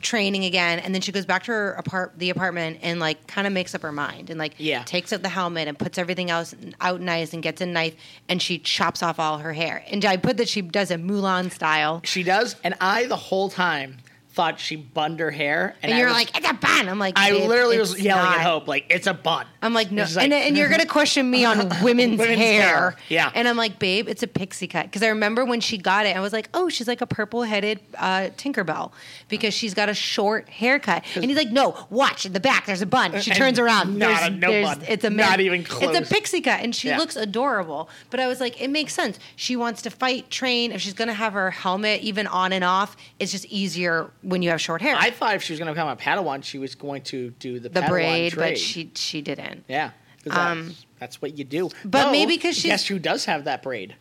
training again. And then she goes back to her apart the apartment and like kind of makes up her mind, and like Yeah. takes out the helmet and puts everything else out nice, and gets a knife, and she chops off all her hair. And I put that she does it Mulan style. she does. And I, the whole time, thought she bunned her hair. And, I you're was- like, it's a bun. I'm like, I literally was yelling not." at Hope, like, it's a bun. I'm like, no, like- and, and you're gonna question me on <laughs> women's, Women's hair. hair, yeah. And I'm like, babe, it's a pixie cut because I remember when she got it, I was like, oh, she's like a purple-headed uh, Tinkerbell because she's got a short haircut. And he's like, no, watch in the back. There's a bun. She turns around. not there's, a- no bun. It's a Not even close. It's a pixie cut, and she Yeah. looks adorable. But I was like, it makes sense. She wants to fight, train. If she's gonna have her helmet even on and off, it's just easier when you have short hair. I thought if she was going to become a Padawan, she was going to do the, the Padawan braid, trade. but she she didn't. Yeah, Um, that's, that's what you do. but maybe because she's- guess who does have that braid?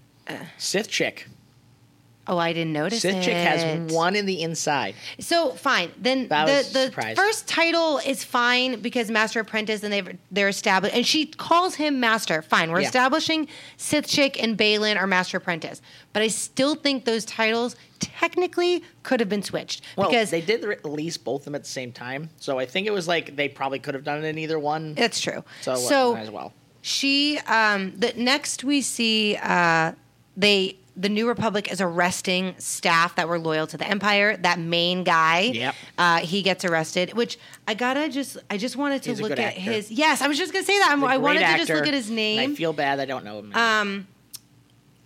Sith chick. Oh, I didn't notice Sith it. chick has one in the inside. So fine. Then That was the a the surprise. first title is fine because Master Apprentice and they've they're established and she calls him Master. Fine. We're Yeah. establishing Sith Chick and Baylan are Master Apprentice. But I still think those titles technically could have been switched. Well, because they did release both of them at the same time, so I think it was like they probably could have done it in either one. That's true. so, so might as well. She um the next we see uh they the New Republic is arresting staff that were loyal to the Empire. That main guy, Yep. uh, he gets arrested. Which I gotta just, I just wanted to He's look at actor. his. Yes, I was just gonna say that. I'm, He's a I wanted to just look at his name. I feel bad I don't know him. Um,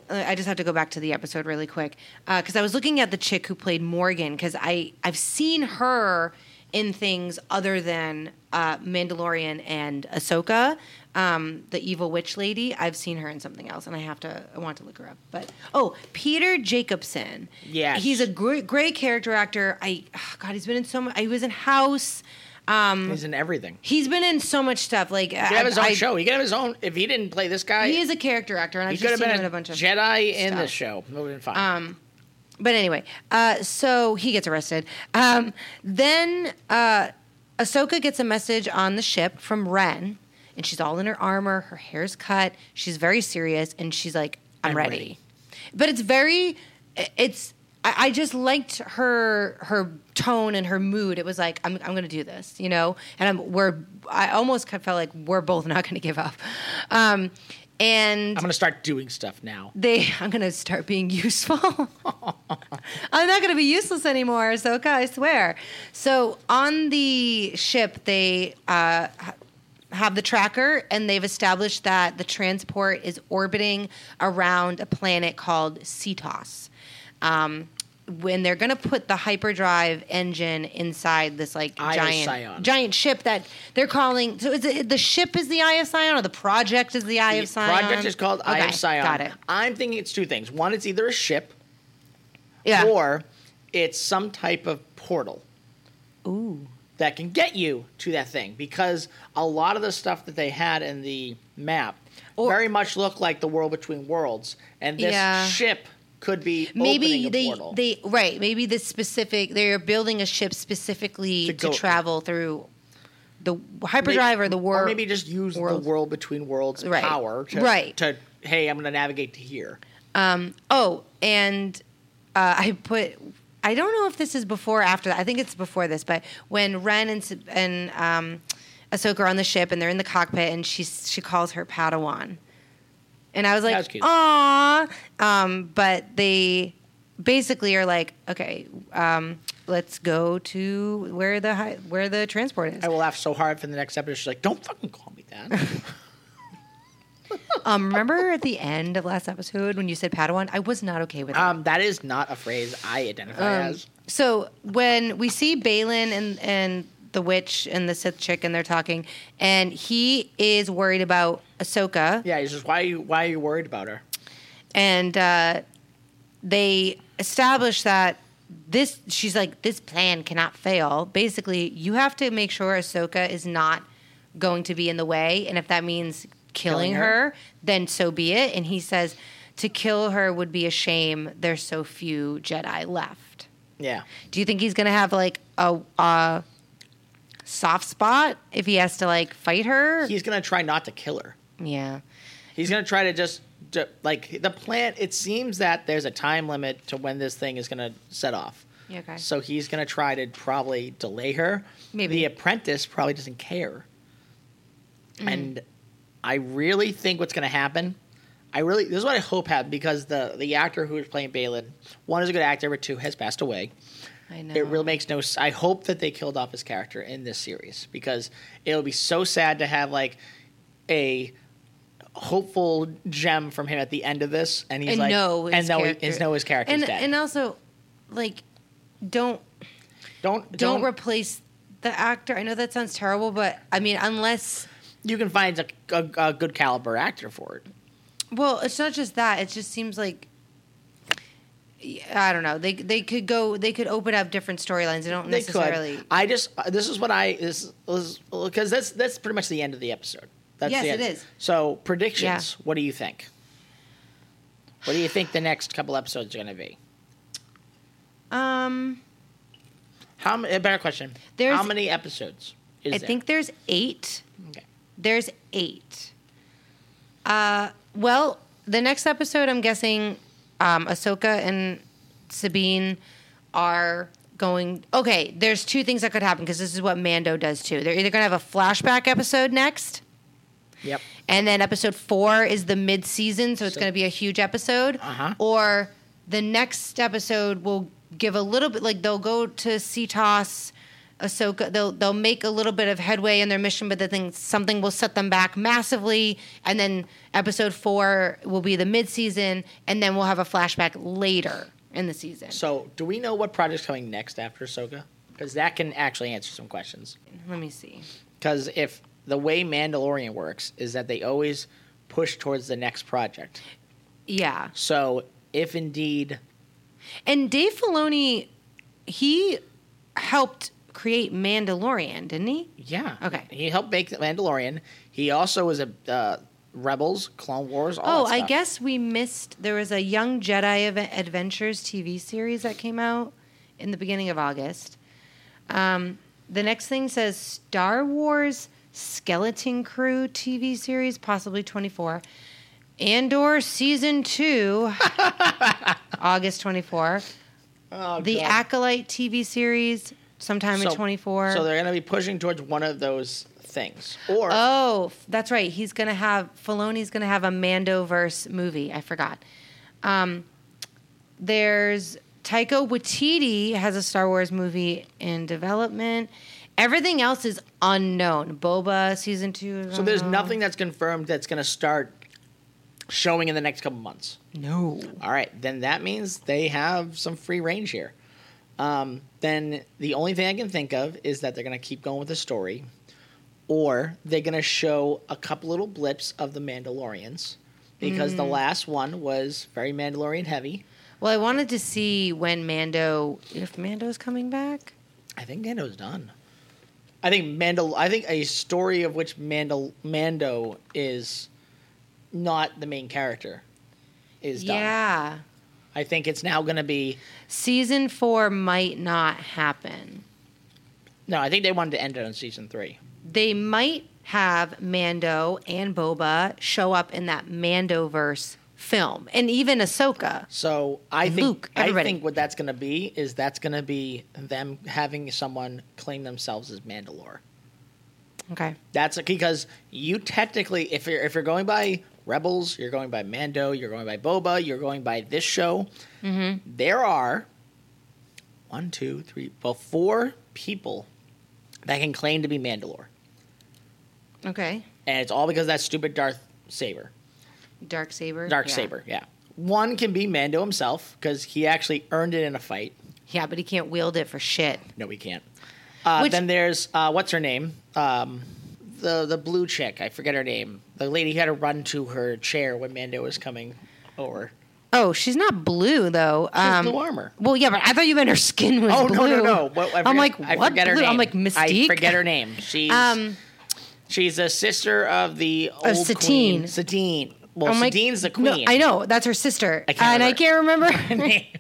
Uh, I just have to go back to the episode really quick because I was looking at the chick who played Morgan because I I've seen her in things other than uh, Mandalorian and Ahsoka, um, the evil witch lady. I've seen her in something else, and I have to I want to look her up. But oh, Peter Jacobson. Yeah, he's a great great character actor. I oh, God, he's been in so much. He was in House. Um, He's in everything. he's been in so much stuff. Like He could have his own I, show. He could have his own. If he didn't play this guy, He is a character actor, and I've just have seen him in a bunch of Jedi in stuff. this show. It would have been fine. Um, but anyway, uh, so he gets arrested. Um, then uh, Ahsoka gets a message on the ship from Wren, and she's all in her armor. Her hair's cut. She's very serious, and she's like, "I'm, I'm ready. ready. But it's very, it's. I, I just liked her her tone and her mood. It was like, "I'm I'm going to do this," you know. And I'm we're. I almost kind of felt like we're both not going to give up. Um, and I'm going to start doing stuff now. they <laughs> i'm gonna start being useful <laughs> i'm not gonna be useless anymore Ahsoka, i swear so on the ship they uh, have the tracker and they've established that the transport is orbiting around a planet called Seatos um, when they're going to put the hyperdrive engine inside this like giant giant ship that they're calling so is it the ship is the eye of Sion or the project is the eye The of Sion project is called Eye Okay, of Sion. got it. I'm thinking it's two things. One, it's either a ship, yeah. or it's some type of portal. Ooh that can get you to that thing. Because a lot of the stuff that they had in the map Or- very much looked like the world between worlds, and this Yeah. ship could be maybe they portal. they right maybe this specific they're building a ship specifically To to, travel through the hyperdrive or the world or maybe just use world. the world between worlds Right. power to, Right. to hey, I'm going to navigate to here. oh and uh, i put i don't know if this is before or after that i think it's before this but when wren and and um Ahsoka are on the ship and they're in the cockpit and she she calls her Padawan, and I was like, "Aw," um, but they basically are like, "Okay, um, let's go to where the hi- where the transport is." I will laugh so hard for the next episode. She's like, "Don't fucking call me that." <laughs> Um, remember at the end of last episode when you said Padawan? I was not okay with it. um, that is not a phrase I identify Um, as. So when we see Baylan and and the witch and the Sith chick and they're talking, and he is worried about Ahsoka, Yeah, he's just why are you why are you worried about her? and uh, they establish that this she's like this plan cannot fail. Basically, you have to make sure Ahsoka is not going to be in the way, and if that means killing, Killing her, her? then so be it. And he says to kill her would be a shame. There's so few Jedi left. Yeah, Do you think he's gonna have like a, a soft spot if he has to like fight her? he's gonna try not to kill her. yeah. He's gonna try to just to, like the plan. It seems that there's a time limit to when this thing is gonna set off. Okay. So he's gonna try to probably delay her. Maybe. the apprentice probably doesn't care. Mm-hmm. And I really think what's gonna happen. I really this is what I hope happened because the the actor who is playing Baylan, one is a good actor, but two has passed away. I know. It really makes no. I hope that they killed off his character in this series because it would be so sad to have like a hopeful gem from him at the end of this, and he's and like, know and know, character. his, know his character's and, dead. And also, like, don't don't don't, don't. replace the actor. I know that sounds terrible, but I mean, unless you can find a, a, a good caliber actor for it. well, it's not just that. It just seems like I don't know. They they could go. They could open up different storylines. They don't They necessarily. could. I just uh, this is what I this because that's that's pretty much the end of the episode. That's Yes, the end. is. So predictions. Yeah. What do you think? What do you think the next couple episodes are going to be? Um, How a better question? There's- How many episodes is I there? think there's eight. There's eight. Uh, well, the next episode, I'm guessing, um, Ahsoka and Sabine are going. Okay, there's two things that could happen because this is what Mando does too. They're either going to have a flashback episode next, Yep. and then episode four is the mid season, so it's So- going to be a huge episode. Uh-huh. Or the next episode will give a little bit, like they'll go to Seatos, Uh, Ahsoka. They'll they'll make a little bit of headway in their mission, but then something will set them back massively. And then episode four will be the mid season, and then we'll have a flashback later in the season. So, do we know what project's coming next after Ahsoka? Because that can actually answer some questions. Let me see. Because if the way Mandalorian works is that they always push towards the next project. Yeah, So, if indeed, and Dave Filoni, he helped create Mandalorian, didn't he? yeah, Okay. he helped make the Mandalorian. He also was a uh, Rebels, Clone Wars. Oh, I guess we missed. There was a Young Jedi Adventures TV series that came out in the beginning of August. Um, the next thing says Star Wars Skeleton Crew TV series, possibly 24. Andor season two, <laughs> August 24. Oh, The God. Acolyte TV series, sometime in 24. So they're going to be pushing towards one of those things, or Oh, that's right. He's gonna have Filoni's gonna have a Mandoverse movie. I forgot. Um, there's Taika Waititi has a Star Wars movie in development. Everything else is unknown. Boba season two. is so there's nothing that's confirmed that's going to start showing in the next couple months. No. All right, then that means they have some free range here. Um, then the only thing I can think of is that they're going to keep going with the story, or they're going to show a couple little blips of the Mandalorians, because the last one was very Mandalorian heavy. Well, I wanted to see when Mando, if Mando's coming back. I think Mando's done. I think Mando. I think a story of which Mando Mando is not the main character is done. Yeah. I think it's now going to be. Season four might not happen. No, I think they wanted to end it on season three. they might have Mando and Boba show up in that Mandoverse film, and even Ahsoka. So I think Luke, I everybody. think what that's going to be is that's going to be them having someone claim themselves as Mandalore. Okay. That's because you technically, if you're if you're going by Rebels, you're going by Mando, you're going by Boba, you're going by this show. Mm-hmm. There are one, two, three, well, four people that can claim to be Mandalore, Okay. and it's all because of that stupid Darth Saber. Dark saber. Dark yeah. Saber, yeah. One can be Mando himself because he actually earned it in a fight. Yeah, but he can't wield it for shit. No, he can't. Uh, Which- then there's uh, what's her name? Um, the the blue chick. I forget her name. The lady who had to run to her chair when Mando was coming over. Oh, she's not blue though. She's um, blue armor. Well, yeah, but I thought you meant her skin was Oh blue. no no no! Well, I I'm forget- like, I what forget her blue? name. I'm like Mystique. I forget her name. She's Um, she's a sister of the old Satine. queen. Satine. Well, I'm like, Satine's the no, queen. I know that's her sister, I can't and I remember. can't remember. <laughs>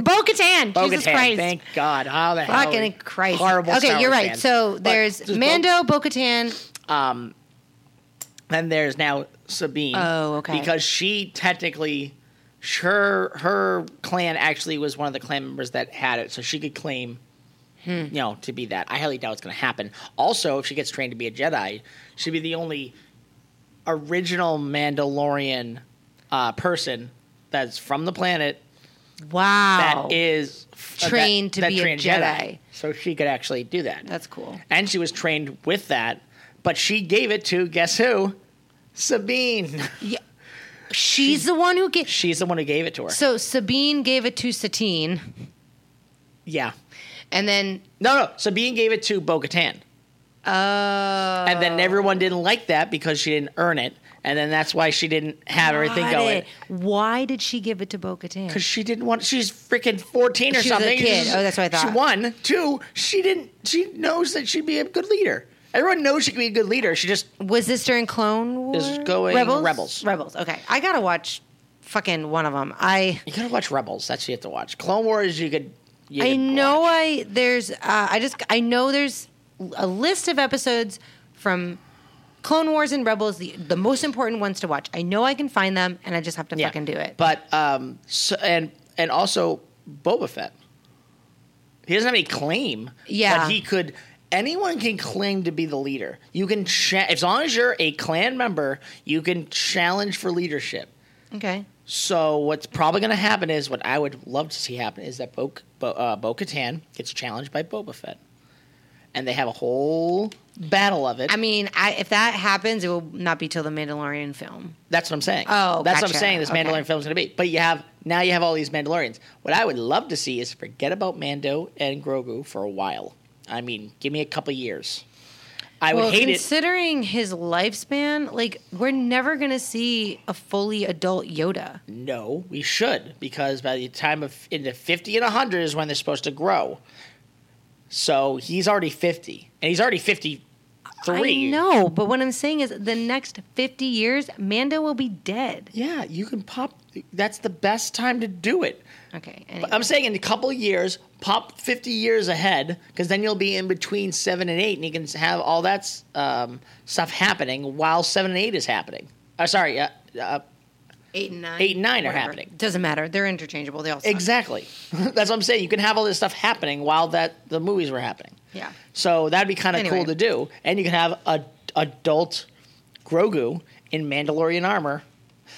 Bo Katan. Jesus Bo-Katan, Christ. Thank God. How the hell? Fucking Christ. Horrible. Okay, you're right. fans. So there's Mando, Bo Katan. Um, then there's now Sabine. Oh, okay. Because she technically, her her clan actually was one of the clan members that had it, so she could claim, Hmm. you know, to be that. I highly doubt it's going to happen. Also, if she gets trained to be a Jedi, she'd be the only original Mandalorian uh, person that's from the planet Wow. that is uh, Trained to be a trained Jedi. So she could actually do that. That's cool. and she was trained with that, but she gave it to guess who? Sabine. Yeah. She's the one who gave. She's the one who gave it to her. So Sabine gave it to Satine, yeah. and then No, no. Sabine gave it to Bo Katan. uh, And then everyone didn't like that because she didn't earn it. and then that's why she didn't have everything Got going. it. Why did she give it to Bo Katan? Because she didn't want. She's freaking fourteen or She was a something. kid. Oh, that's what I thought. She won. two. She didn't. She knows that she'd be a good leader. Everyone knows she can be a good leader. She just Was this during Clone Wars? Is going Rebels. Rebels. Rebels. Okay, I gotta watch fucking one of them. I you gotta watch Rebels. That's what you have to watch. Clone Wars. You could. You I could know watch. I there's uh, I just I know there's a list of episodes from Clone Wars and Rebels, the the most important ones to watch. I know I can find them, and I just have to fucking do it. But um, so, and and also Boba Fett. He doesn't have any claim. Yeah. but he could. Anyone can claim to be the leader. You can, cha- as long as you're a clan member, you can challenge for leadership. okay, So what's probably going to happen is what I would love to see happen is that Bo, Bo, uh, Bo Katan gets challenged by Boba Fett, and they have a whole battle of it. I mean, I, if that happens, it will not be till the Mandalorian film. That's what I'm saying. Oh, that's what I'm saying. This Okay. Mandalorian is going to be. But you have now you have all these Mandalorians. What I would love to see is forget about Mando and Grogu for a while. I mean, give me a couple years. I would well, hate it. considering his lifespan, like we're never gonna see a fully adult Yoda. No, we should because by the time of in the 50 and 100 is when they're supposed to grow. So he's already 50, and he's already 53. I know, but what I'm saying is, the next 50 years, Mando will be dead. Yeah, you can pop. That's the best time to do it. Okay, anyway. I'm saying in a couple of years, pop 50 years ahead, because then you'll be in between seven and eight, and you can have all that um, stuff happening while seven and eight is happening. Uh, sorry, uh, uh, eight and nine. eight and nine are happening. Doesn't matter. They're interchangeable. They all suck. exactly. <laughs> That's what I'm saying. You can have all this stuff happening while that the movies were happening. Yeah. So that'd be kind of Anyway. cool to do, and you can have a adult Grogu in Mandalorian armor.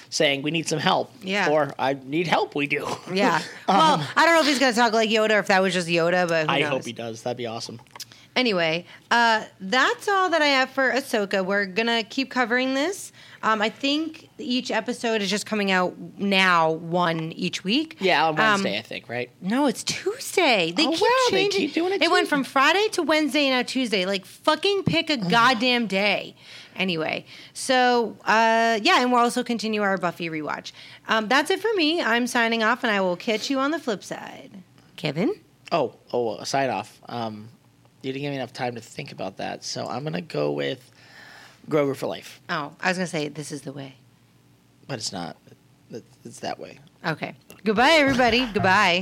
Saying we need some help, Yeah. or I need help. We do. Yeah. <laughs> Well, I don't know if he's going to talk like Yoda or if that was just Yoda, but who I knows? hope he does. That'd be awesome. Anyway, uh, that's all that I have for Ahsoka. We're gonna keep covering this. Um, I think each episode is just coming out now, one each week. Yeah, on Um, Wednesday, I think, right? No, it's Tuesday. They Oh, keep wow, they changing. keep doing it It went from Friday to Wednesday now Tuesday. Like fucking pick a goddamn day. Anyway, so uh, yeah, and we'll also continue our Buffy rewatch. Um, that's it for me. I'm signing off, and I will catch you on the flip side. Kevin. Oh, oh, a side off. Um, you didn't give me enough time to think about that, so I'm gonna go with Grover for life, Oh, I was gonna say this is the way. but it's not. It's- It's that way. Okay. Goodbye, everybody. Goodbye.